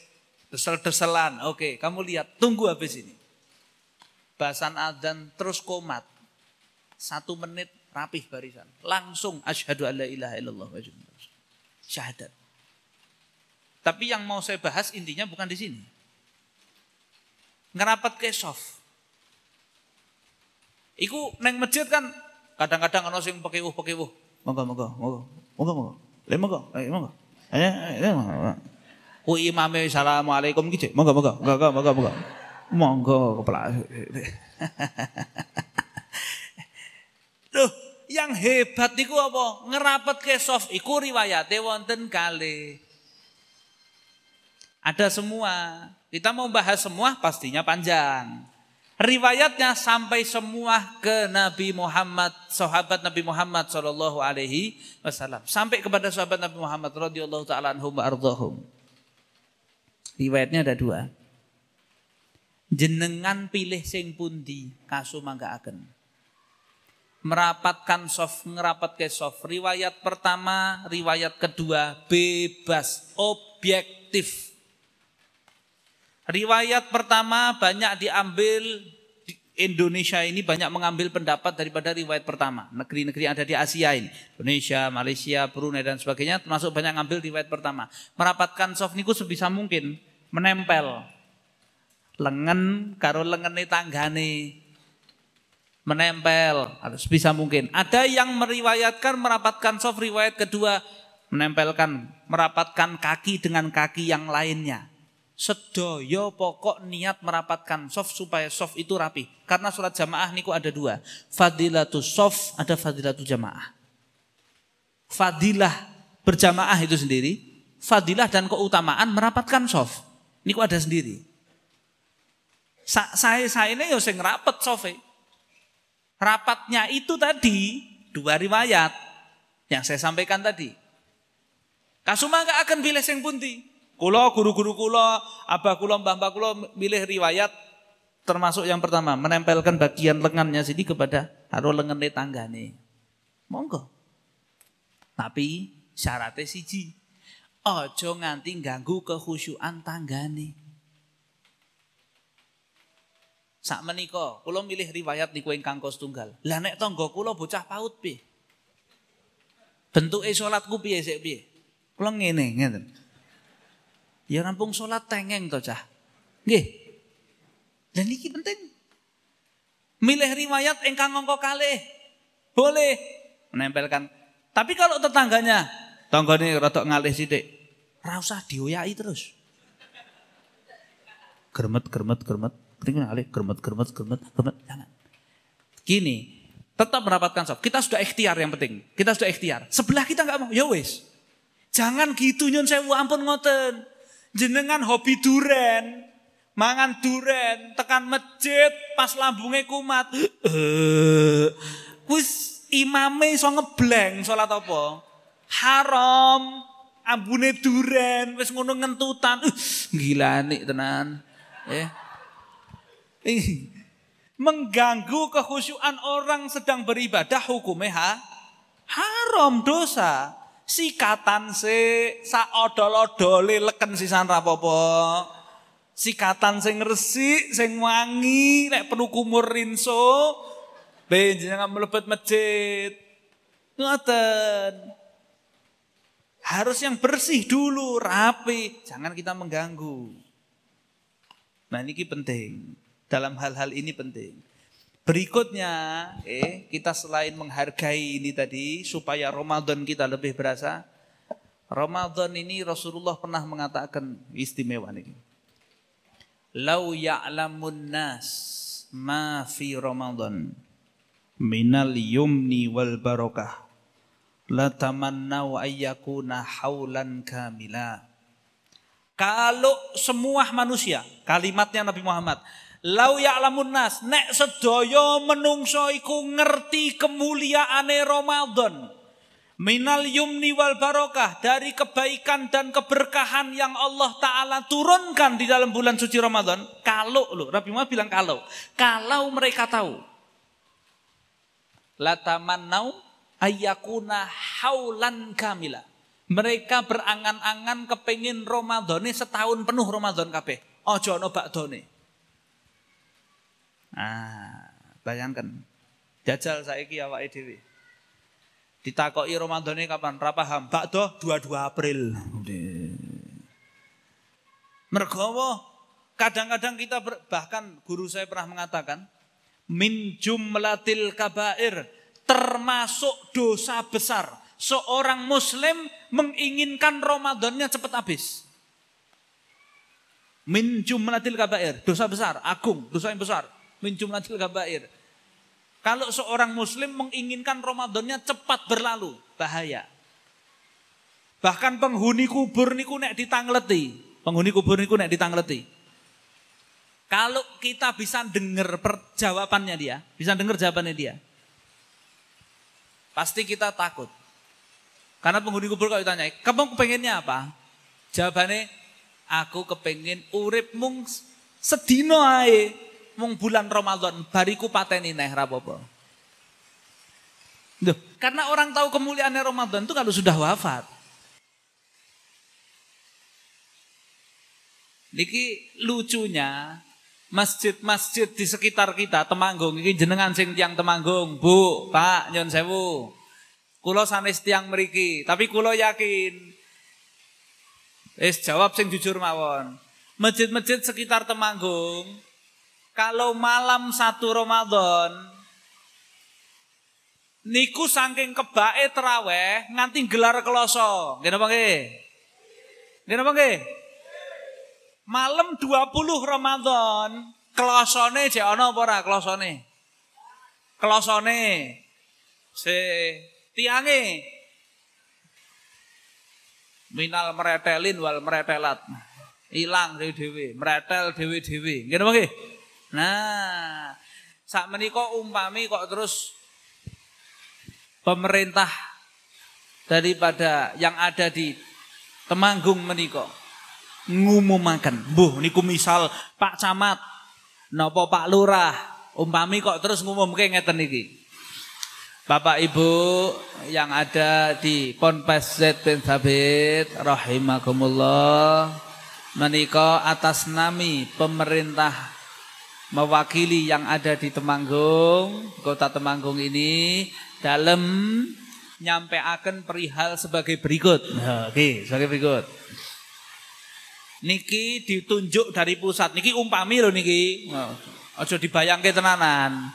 Desel-deselan. Oke, kamu lihat, tunggu habis ini. Bahasan adzan terus komat. Satu menit rapih barisan. Langsung asyhadu alla ilaha illallah wa Syahadat. Tapi yang mau saya bahas intinya bukan di sini. Ngerapat ke soft. Iku neng masjid kan kadang-kadang ana sing pekewuh-pekewuh. Monggo, monggo, monggo. Monggo, monggo. Le monggo, ayo monggo. Ayo, ayo monggo. Ku imame assalamualaikum gitu. Monggo, monggo. Monggo, monggo, monggo. Monggo kepala. Loh, yang hebat niku apa? Ngerapet ke soft iku riwayate wonten kali. Ada semua. Kita mau bahas semua pastinya panjang. Riwayatnya sampai semua ke Nabi Muhammad, sahabat Nabi Muhammad Shallallahu Alaihi Wasallam, sampai kepada sahabat Nabi Muhammad radhiyallahu taala anhum. Riwayatnya ada dua. Jenengan pilih sing pundi kasu akan merapatkan soft ngerapat ke soft riwayat pertama riwayat kedua bebas objektif Riwayat pertama banyak diambil di Indonesia ini banyak mengambil pendapat daripada riwayat pertama. Negeri-negeri ada di Asia ini. Indonesia, Malaysia, Brunei dan sebagainya termasuk banyak ngambil riwayat pertama. Merapatkan soft niku sebisa mungkin menempel lengan karo lengene tanggane menempel harus bisa mungkin. Ada yang meriwayatkan merapatkan soft riwayat kedua menempelkan merapatkan kaki dengan kaki yang lainnya sedoyo pokok niat merapatkan soft supaya soft itu rapi. Karena sholat jamaah niku ada dua. Fadilatu soft, ada fadilatu jamaah. Fadilah berjamaah itu sendiri. fadilah dan keutamaan merapatkan soft. Niku ada sendiri. Sa saya saya ini yo sing rapet sofe. Rapatnya itu tadi dua riwayat yang saya sampaikan tadi. Kasuma gak akan pilih sing pundi. Kulo guru-guru kulo, abah kulo, mbah mbah kulo milih riwayat termasuk yang pertama menempelkan bagian lengannya sini kepada haru lengan tanggane. Monggo. Tapi syaratnya siji. Ojo nganti ganggu kehusyuan tanggane. Sak menika kula milih riwayat niku ingkang tunggal. Lah nek tangga kula bocah paut piye? Bentuke salatku piye sik piye? Kula ngene ngeten. Ya rampung salat tengeng to cah. Nggih. Dan niki penting. Milih riwayat ingkang angka kalih. Boleh menempelkan. Tapi kalau tetangganya tanggane rada ngalih sithik, ora usah dioyai terus. Germet germet germet penting kali germet germet germet germet jangan. Gini, tetap mendapatkan sob. Kita sudah ikhtiar yang penting. Kita sudah ikhtiar. Sebelah kita nggak mau, ya wes. Jangan gitu nyun sewu ampun ngoten. Jenengan hobi duren, mangan duren, tekan masjid pas lambungnya kumat. Eh, wis imame so ngebleng salat apa? Haram. Ambune duren, wis ngono ngentutan. Uh, gila nih tenan. Eh. Mengganggu kehusyuan orang sedang beribadah hukumnya ha? haram dosa. Sikatan se sa odol-odole leken sisan rapopo. Sikatan sing resik, sing wangi, nek penuh kumur rinso, benjenengan melebet masjid. Ngoten. Harus yang bersih dulu, rapi, jangan kita mengganggu. Nah ini penting. Dalam hal-hal ini penting. Berikutnya, eh, kita selain menghargai ini tadi supaya Ramadan kita lebih berasa. Ramadan ini Rasulullah pernah mengatakan istimewa nih. Lau ya'lamun nas ma fi Ramadan minal yumni wal barakah la tamannau ayyakuna haulan kamila. Kalau semua manusia, kalimatnya Nabi Muhammad, Lau ya'lamun nas, nek sedaya menungso iku ngerti kemuliaane Ramadan. Minal yumni wal barokah dari kebaikan dan keberkahan yang Allah Ta'ala turunkan di dalam bulan suci Ramadan. Kalau loh, Rabbi Muhammad bilang kalau. Kalau mereka tahu. Latamannau ayyakuna haulan kamila. Mereka berangan-angan kepingin Ramadane setahun penuh Ramadan kabeh. Ojo no bakdone. Ah, bayangkan. Jajal saiki awake dhewe. Ditakoki Ramadhane kapan? Ra paham. Bakdo 22 April. Mergo Kadang-kadang kita ber, bahkan guru saya pernah mengatakan min jumlatil kabair termasuk dosa besar seorang muslim menginginkan Ramadannya cepat habis. Min jumlatil kabair, dosa besar, agung, dosa yang besar min jumlatil kabair. Kalau seorang muslim menginginkan Ramadannya cepat berlalu, bahaya. Bahkan penghuni kubur niku nek ditangleti, penghuni kubur niku nek ditangleti. Kalau kita bisa dengar perjawabannya dia, bisa dengar jawabannya dia. Pasti kita takut. Karena penghuni kubur kalau ditanya, kamu kepengennya apa? Jawabannya, aku kepengen urip mung sedino ae mung bulan Ramadan bariku pateni neh rapopo. Duh, karena orang tahu kemuliaan Ramadan itu kalau sudah wafat. Niki lucunya masjid-masjid di sekitar kita Temanggung ini jenengan sing tiang Temanggung, Bu, Pak, nyon sewu. Kulo sanes tiang meriki, tapi kulo yakin Wis jawab sing jujur mawon. Masjid-masjid sekitar Temanggung kalau malam satu Ramadan niku saking kebae teraweh nganti gelar napa nggih? Nggih napa nggih? Malam 20 Ramadan klosone jek ana apa ora klosone? Klosone. Se tiange Minal meretelin wal meretelat. Hilang dewi-dewi, meretel dewi-dewi. Gini bagi? Nah, saat menikah umpami kok terus pemerintah daripada yang ada di Temanggung menikah ngumumaken. Mbuh niku misal Pak Camat napa Pak Lurah umpami kok terus ngumumke ngeten iki. Bapak Ibu yang ada di Ponpes Z bin Thabit rahimakumullah menika atas nami pemerintah mewakili yang ada di Temanggung, Kota Temanggung ini dalam nyampeaken perihal sebagai berikut. Nah, Oke, okay, sebagai berikut. Niki ditunjuk dari pusat. Niki umpami loh niki. Ojo dibayangke tenanan.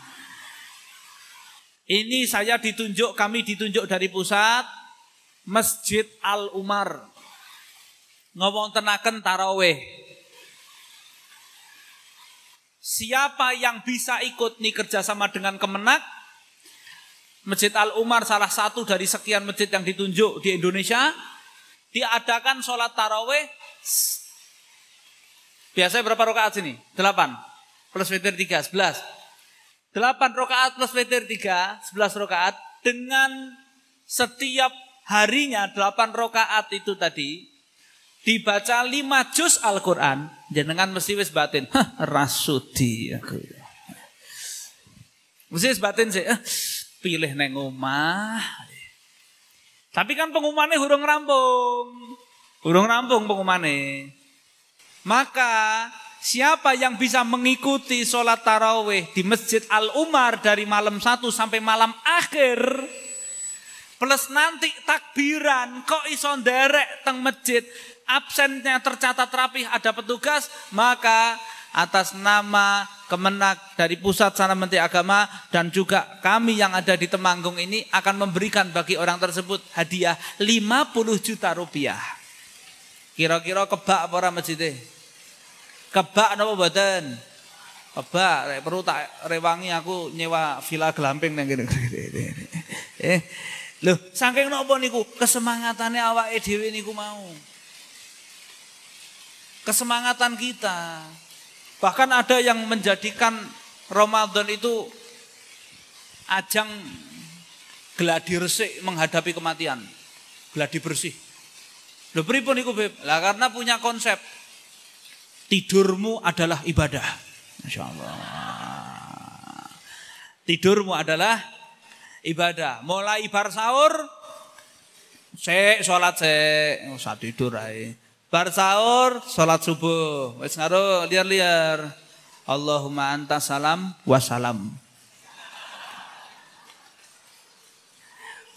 Ini saya ditunjuk, kami ditunjuk dari pusat Masjid Al Umar. Ngomong tenakan taraweh. Siapa yang bisa ikut nih kerjasama dengan Kemenak? Masjid Al Umar salah satu dari sekian masjid yang ditunjuk di Indonesia. Diadakan sholat taraweh. Biasanya berapa rakaat sini? Delapan. Plus witir tiga, sebelas. 8 rakaat plus witir 3, 11 rakaat dengan setiap harinya 8 rakaat itu tadi dibaca 5 juz Al-Qur'an jenengan mesti wis batin. Rasudi aku. Mesti wis batin sih. Eh, pilih neng omah. Tapi kan pengumumannya hurung rampung. Hurung rampung pengumumannya. Maka Siapa yang bisa mengikuti sholat tarawih di Masjid Al-Umar dari malam satu sampai malam akhir. Plus nanti takbiran kok iso derek teng masjid. Absennya tercatat rapih ada petugas. Maka atas nama Kemenak dari Pusat Sana Menteri Agama dan juga kami yang ada di Temanggung ini akan memberikan bagi orang tersebut hadiah 50 juta rupiah. Kira-kira kebak apa masjidnya? Kebak napa mboten? Kebak, perlu tak rewangi aku nyewa villa glamping nang kene. Eh, lho, saking napa niku kesemangatane awake dhewe niku mau. Kesemangatan kita. Bahkan ada yang menjadikan Ramadan itu ajang gladi resik menghadapi kematian. Gladi bersih. Lho pripun niku, Beb? Lah karena punya konsep tidurmu adalah ibadah. Masya Allah. Tidurmu adalah ibadah. Mulai bar sahur, se sholat se, usah tidur aja. Bar sahur, sholat subuh. Wes ngaruh liar-liar. Allahumma anta salam wassalam.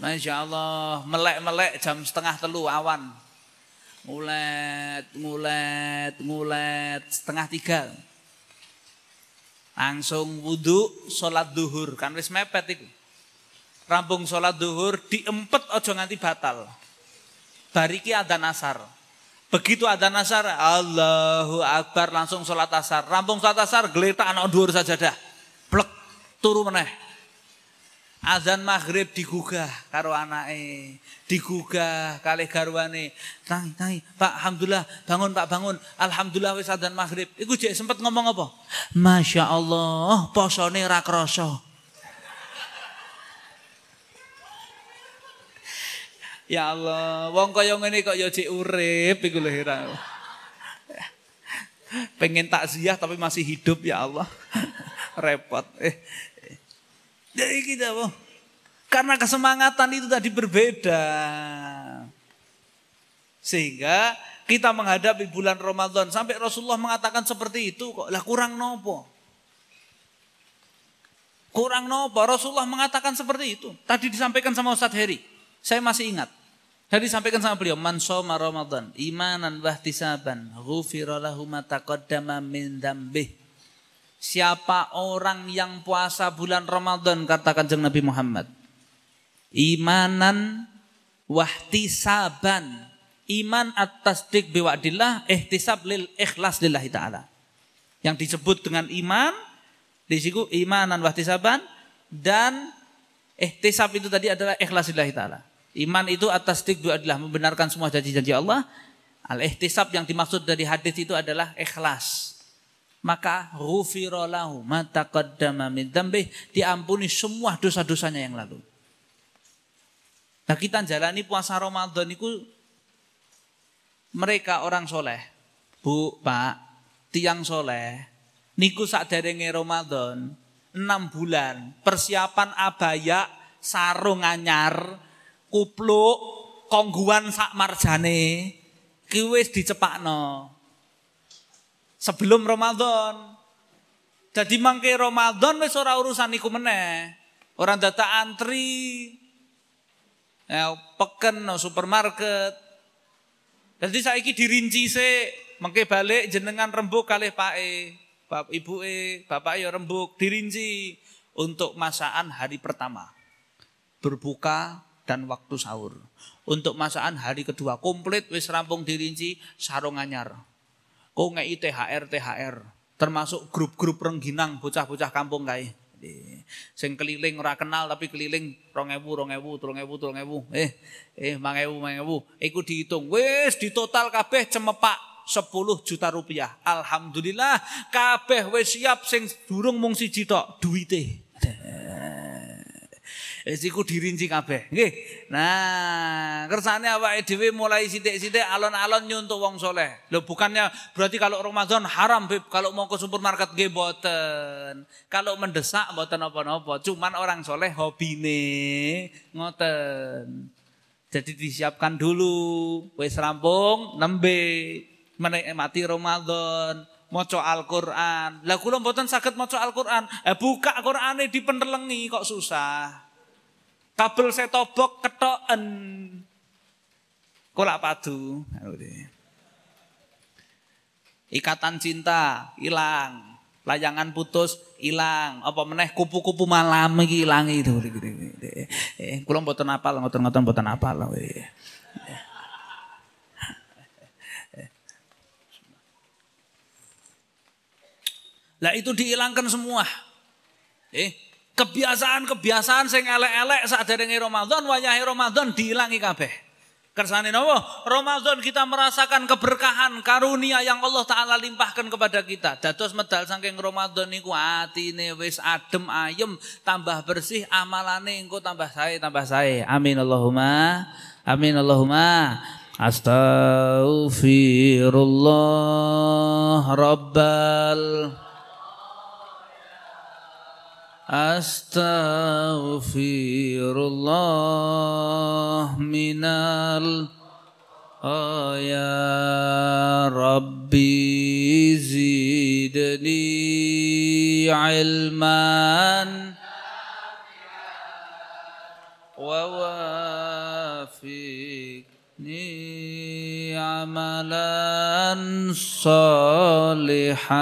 Masya Allah, melek-melek jam setengah telu awan ngulet, ngulet, ngulet, setengah tiga. Langsung wudhu, sholat duhur. Kan wis mepet itu. Rampung sholat duhur, diempet ojo nganti batal. Bariki ada nasar. Begitu ada nasar, Allahu Akbar langsung sholat asar. Rampung sholat asar, geletak anak duhur saja dah. Plek, turu meneh. Azan maghrib digugah karo anake, digugah kali garwane. Tangi, tangi, Pak, alhamdulillah, bangun Pak, bangun. Alhamdulillah wis azan maghrib. Iku jek sempet ngomong apa? Masya Allah, posone ra krasa. Ya Allah, wong kaya ngene kok ya jek urip iku lho Pengen takziah tapi masih hidup ya Allah. Repot. Eh, dari kita, boh. Karena kesemangatan itu tadi berbeda. Sehingga kita menghadapi bulan Ramadan sampai Rasulullah mengatakan seperti itu kok lah kurang nopo. Kurang nopo. Rasulullah mengatakan seperti itu. Tadi disampaikan sama Ustadz Heri. Saya masih ingat. Tadi disampaikan sama beliau, man soma Ramadan imanan wahtisaban ghufira lahu ma taqaddama min dambih. Siapa orang yang puasa bulan Ramadan kata kanjeng Nabi Muhammad. Imanan wahtisaban. Iman atas dik biwa'dillah, ihtisab lil ikhlas lillahi ta'ala. Yang disebut dengan iman, di imanan wahtisaban, dan ihtisab itu tadi adalah ikhlas lillahi ta'ala. Iman itu atas dua adalah membenarkan semua janji-janji Allah. Al-ihtisab yang dimaksud dari hadis itu adalah ikhlas. Maka ghufirallahu ma taqaddama min dzambih diampuni semua dosa-dosanya yang lalu. Nah kita jalani puasa Ramadan itu mereka orang soleh, bu, pak, tiang soleh, niku sak derenge Ramadan, enam bulan, persiapan abaya, sarung anyar, kupluk, kongguan sak marjane, kiwis dicepakno. Sebelum Ramadan. Jadi mangke Ramadan wis ora urusan iku meneh. Orang data antri, ya, peken no supermarket. Jadi saiki dirinci se, mengke balik jenengan rembuk kali pak e, bap ibu e, bapak ya rembuk dirinci untuk masaan hari pertama, berbuka dan waktu sahur. Untuk masaan hari kedua komplit wis rampung dirinci sarung anyar. Kau THR THR termasuk grup-grup rengginang bocah-bocah kampung kae. Sing keliling ora kenal tapi keliling 2000 2000 3000 3000 eh eh 5000 5000 iku dihitung wis di total kabeh cemepak 10 juta rupiah. Alhamdulillah kabeh wis siap sing durung mung siji tok duwite. Wis iku dirinci kabeh. Nggih. Nah, kersane awake dhewe mulai sithik-sithik alon-alon nyuntuk wong soleh. Lho bukannya berarti kalau Ramadan haram, Beb. Kalau mau ke supermarket nggih boten. Kalau mendesak boten apa-apa. Cuman orang soleh hobine ngoten. Jadi disiapkan dulu, wis rampung nembe menikmati Ramadan, maca Al-Qur'an. Lah kula mboten saged maca Al-Qur'an. Eh buka Qur'ane dipentelengi kok susah. Kabel setobok ketoken. Kolak padu. Ikatan cinta hilang. Layangan putus hilang. Apa meneh kupu-kupu malam iki ilang itu. Eh, kula mboten apal, ngoten-ngoten mboten apal. Lah itu dihilangkan semua. Eh, kebiasaan-kebiasaan sing elek-elek saat derenge Ramadan, wayahe Ramadan diilangi kabeh. Kersane napa? Ramadan kita merasakan keberkahan karunia yang Allah taala limpahkan kepada kita. Dados medal saking Ramadan niku atine wis adem ayem, tambah bersih, amalane engko tambah sae, tambah sae. Amin Allahumma. Amin Allahumma. Astaghfirullah rabbal Astaghfirullah minal Oh ya Rabbi zidni ilman wa wafiqni amalan salihah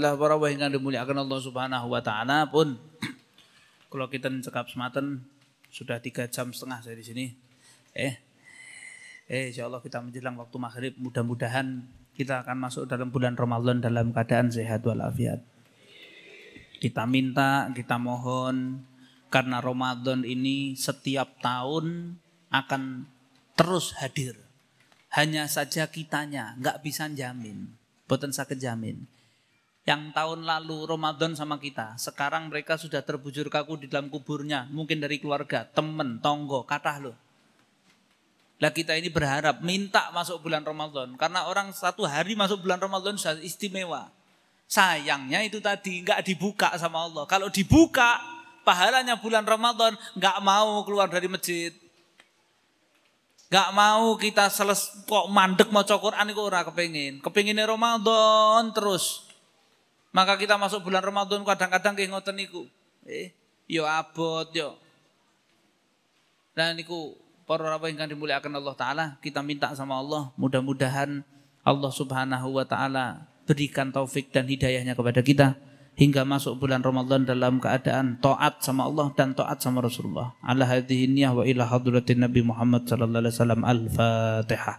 lah para ingkang dimuliakan Allah Subhanahu wa taala pun kalau kita cekap sematen sudah tiga jam setengah saya di sini. Eh, eh insya Allah kita menjelang waktu maghrib mudah-mudahan kita akan masuk dalam bulan Ramadan dalam keadaan sehat walafiat. Kita minta, kita mohon karena Ramadan ini setiap tahun akan terus hadir. Hanya saja kitanya nggak bisa jamin, boten sakit jamin yang tahun lalu Ramadan sama kita. Sekarang mereka sudah terbujur kaku di dalam kuburnya. Mungkin dari keluarga, temen, tonggo, kata lo. Lah kita ini berharap minta masuk bulan Ramadan. Karena orang satu hari masuk bulan Ramadan sudah istimewa. Sayangnya itu tadi nggak dibuka sama Allah. Kalau dibuka pahalanya bulan Ramadan nggak mau keluar dari masjid. Gak mau kita seles kok mandek mau Quran itu ora kepengin. Kepinginnya Ramadan terus. Maka kita masuk bulan Ramadan kadang-kadang kayak ngoten niku. Eh, yo abot yo. Dan niku para apa yang dimuliakan Allah taala, kita minta sama Allah mudah-mudahan Allah Subhanahu wa taala berikan taufik dan hidayahnya kepada kita hingga masuk bulan Ramadan dalam keadaan taat sama Allah dan taat sama Rasulullah. Ala hadhihi wa ila hadratin Nabi Muhammad sallallahu alaihi wasallam. Al-Fatihah.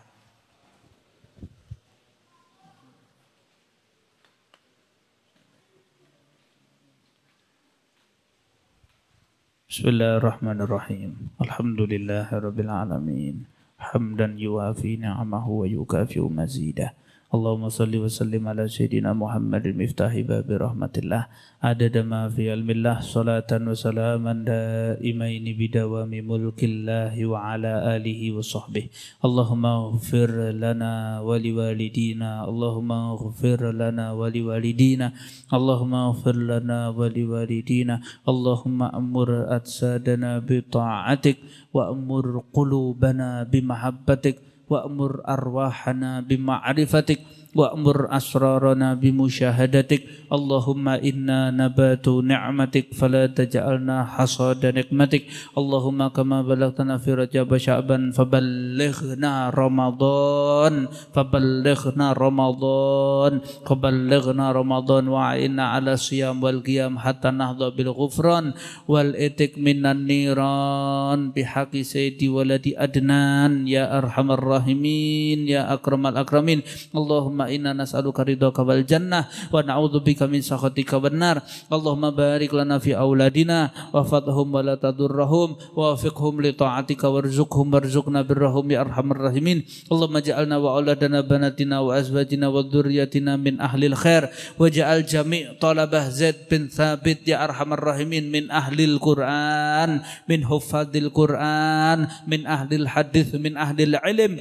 Bismillahirrahmanirrahim. Alhamdulillahirabbil alamin. Hamdan yuafi ni'amahu wa yukafi mazidah. اللهم صل وسلم على سيدنا محمد المفتاح باب رحمة الله عدد ما في علم الله صلاة وسلاما دائمين بدوام ملك الله وعلى آله وصحبه اللهم اغفر لنا ولوالدينا اللهم اغفر لنا ولوالدينا اللهم اغفر لنا ولوالدينا اللهم أمر أجسادنا بطاعتك وأمر قلوبنا بمحبتك wa'mur arwahana bima'rifatik. وأمر أسرارنا بمشاهدتك اللهم إنا نبات نعمتك فلا تجعلنا حصاد نقمتك اللهم كما بلغتنا في رجب شعبا فبلغنا رمضان فبلغنا رمضان فبلغنا رمضان وعنا على الصيام والقيام حتى نهضى بالغفران والإتك من النيران بحق سيدي ولدي أدنان يا أرحم الراحمين يا أكرم الأكرمين اللهم inna nas'aluka ridhaka wal jannah wa na'udzubika min sakhatika wan nar. Allahumma barik lana fi auladina wa fathhum wa la tadurrahum wa wafiqhum li ta'atika warzuqhum warzuqna birrahum ya arhamar rahimin. Allahumma ja'alna wa auladana banatina wa azwajina wa dzurriyyatina min ahlil khair. Waj'al jami' talabah Zaid bin Thabit ya arhamar rahimin min ahlil Quran min huffadil Quran min ahlil hadis min ahlil ilm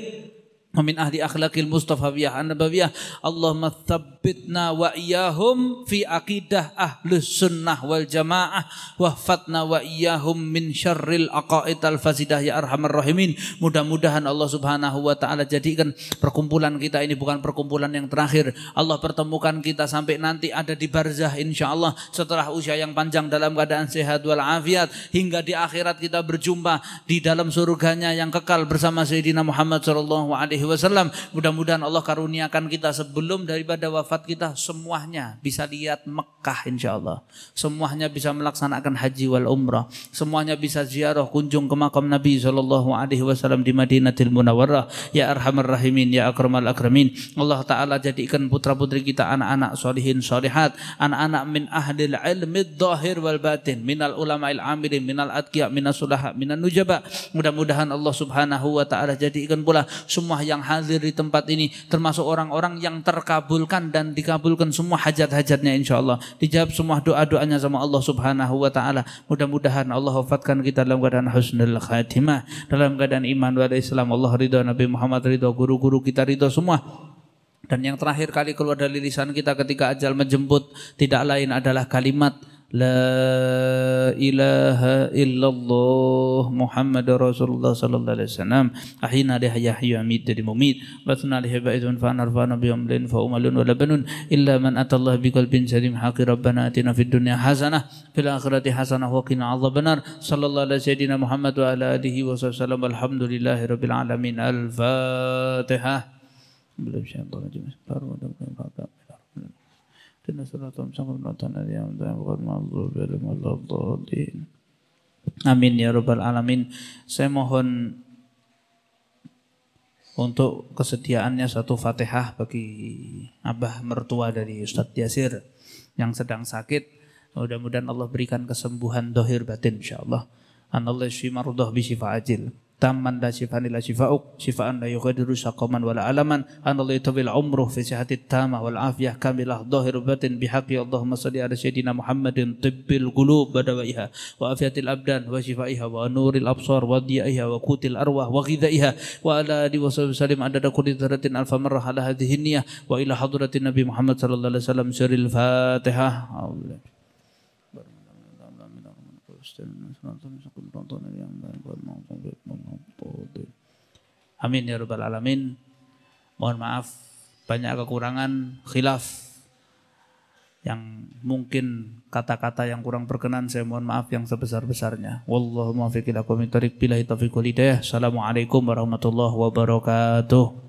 ومن أهل أخلاق المصطفى النبوية اللهم ثبتنا وإياهم في عقيدة أهل السنة والجماعة واحفظنا وإياهم من شر العقائد الفاسدة ya arhamar rahimin mudah-mudahan Allah Subhanahu wa taala jadikan perkumpulan kita ini bukan perkumpulan yang terakhir Allah pertemukan kita sampai nanti ada di barzah insyaallah setelah usia yang panjang dalam keadaan sehat walafiat hingga di akhirat kita berjumpa di dalam surganya yang kekal bersama Sayyidina Muhammad sallallahu alaihi Wasallam. Mudah-mudahan Allah karuniakan kita sebelum daripada wafat kita semuanya bisa lihat Mekah insya Allah. Semuanya bisa melaksanakan haji wal umrah. Semuanya bisa ziarah kunjung ke makam Nabi Shallallahu Alaihi Wasallam di Madinatul Munawwarah. Ya Arhamar Rahimin, Ya Akramal Akramin. Allah Taala jadikan putra putri kita anak-anak solihin solihat, anak-anak min ahlil ilmi dhahir wal batin, minal ulama il amirin, minal adqiya, minas sulaha, minan nujaba. Mudah-mudahan Allah Subhanahu wa taala jadikan pula semua yang yang hadir di tempat ini termasuk orang-orang yang terkabulkan dan dikabulkan semua hajat-hajatnya insya Allah dijawab semua doa-doanya sama Allah subhanahu wa ta'ala. Mudah-mudahan Allah wafatkan kita dalam keadaan husnul khatimah dalam keadaan iman wa Islam. Allah ridho Nabi Muhammad ridho guru-guru kita ridho semua. Dan yang terakhir kali keluar dari lisan kita ketika ajal menjemput tidak lain adalah kalimat لا إله إلا الله محمد رسول الله صلى الله عليه وسلم أحينا لها يحيى يميت dari mumit batna liha ba'idun fa narfana bi amlin fa umalun wa labanun illa man atallah bi qalbin salim haqi rabbana atina fid dunya hasanah fil akhirati hasanah wa qina adzabannar sallallahu alaihi sayyidina Muhammad wa ala sallam walhamdulillahi rabbil alamin al-fatihah belum syaitan rajim baru ada Amin ya rabbal alamin. Saya mohon untuk kesediaannya satu Fatihah bagi Abah mertua dari Ustadz Yasir yang sedang sakit. Mudah-mudahan Allah berikan kesembuhan dohir batin insyaallah. Anallahu yashfi mardah bi ajil تاما لا شفاء الا شفاؤك شفاء لا يغادر سقما ولا الما ان الله يطول عمره في صحه التامه والعافيه كامله ظاهر بطن بحق اللهم صل على سيدنا محمد طب القلوب بدوائها وعافيه الابدان وشفائها ونور الابصار وضيائها وقوت الارواح وغذائها وعلى اله وصحبه وسلم عدد كل ذره الف مره على هذه النيه والى حضره النبي محمد صلى الله عليه وسلم سر الفاتحه Amin ya rabbal alamin. Mohon maaf banyak kekurangan khilaf yang mungkin kata-kata yang kurang berkenan saya mohon maaf yang sebesar-besarnya. Wallahu muwaffiq ila aqwamit thoriq billahi taufiq Assalamualaikum warahmatullahi wabarakatuh.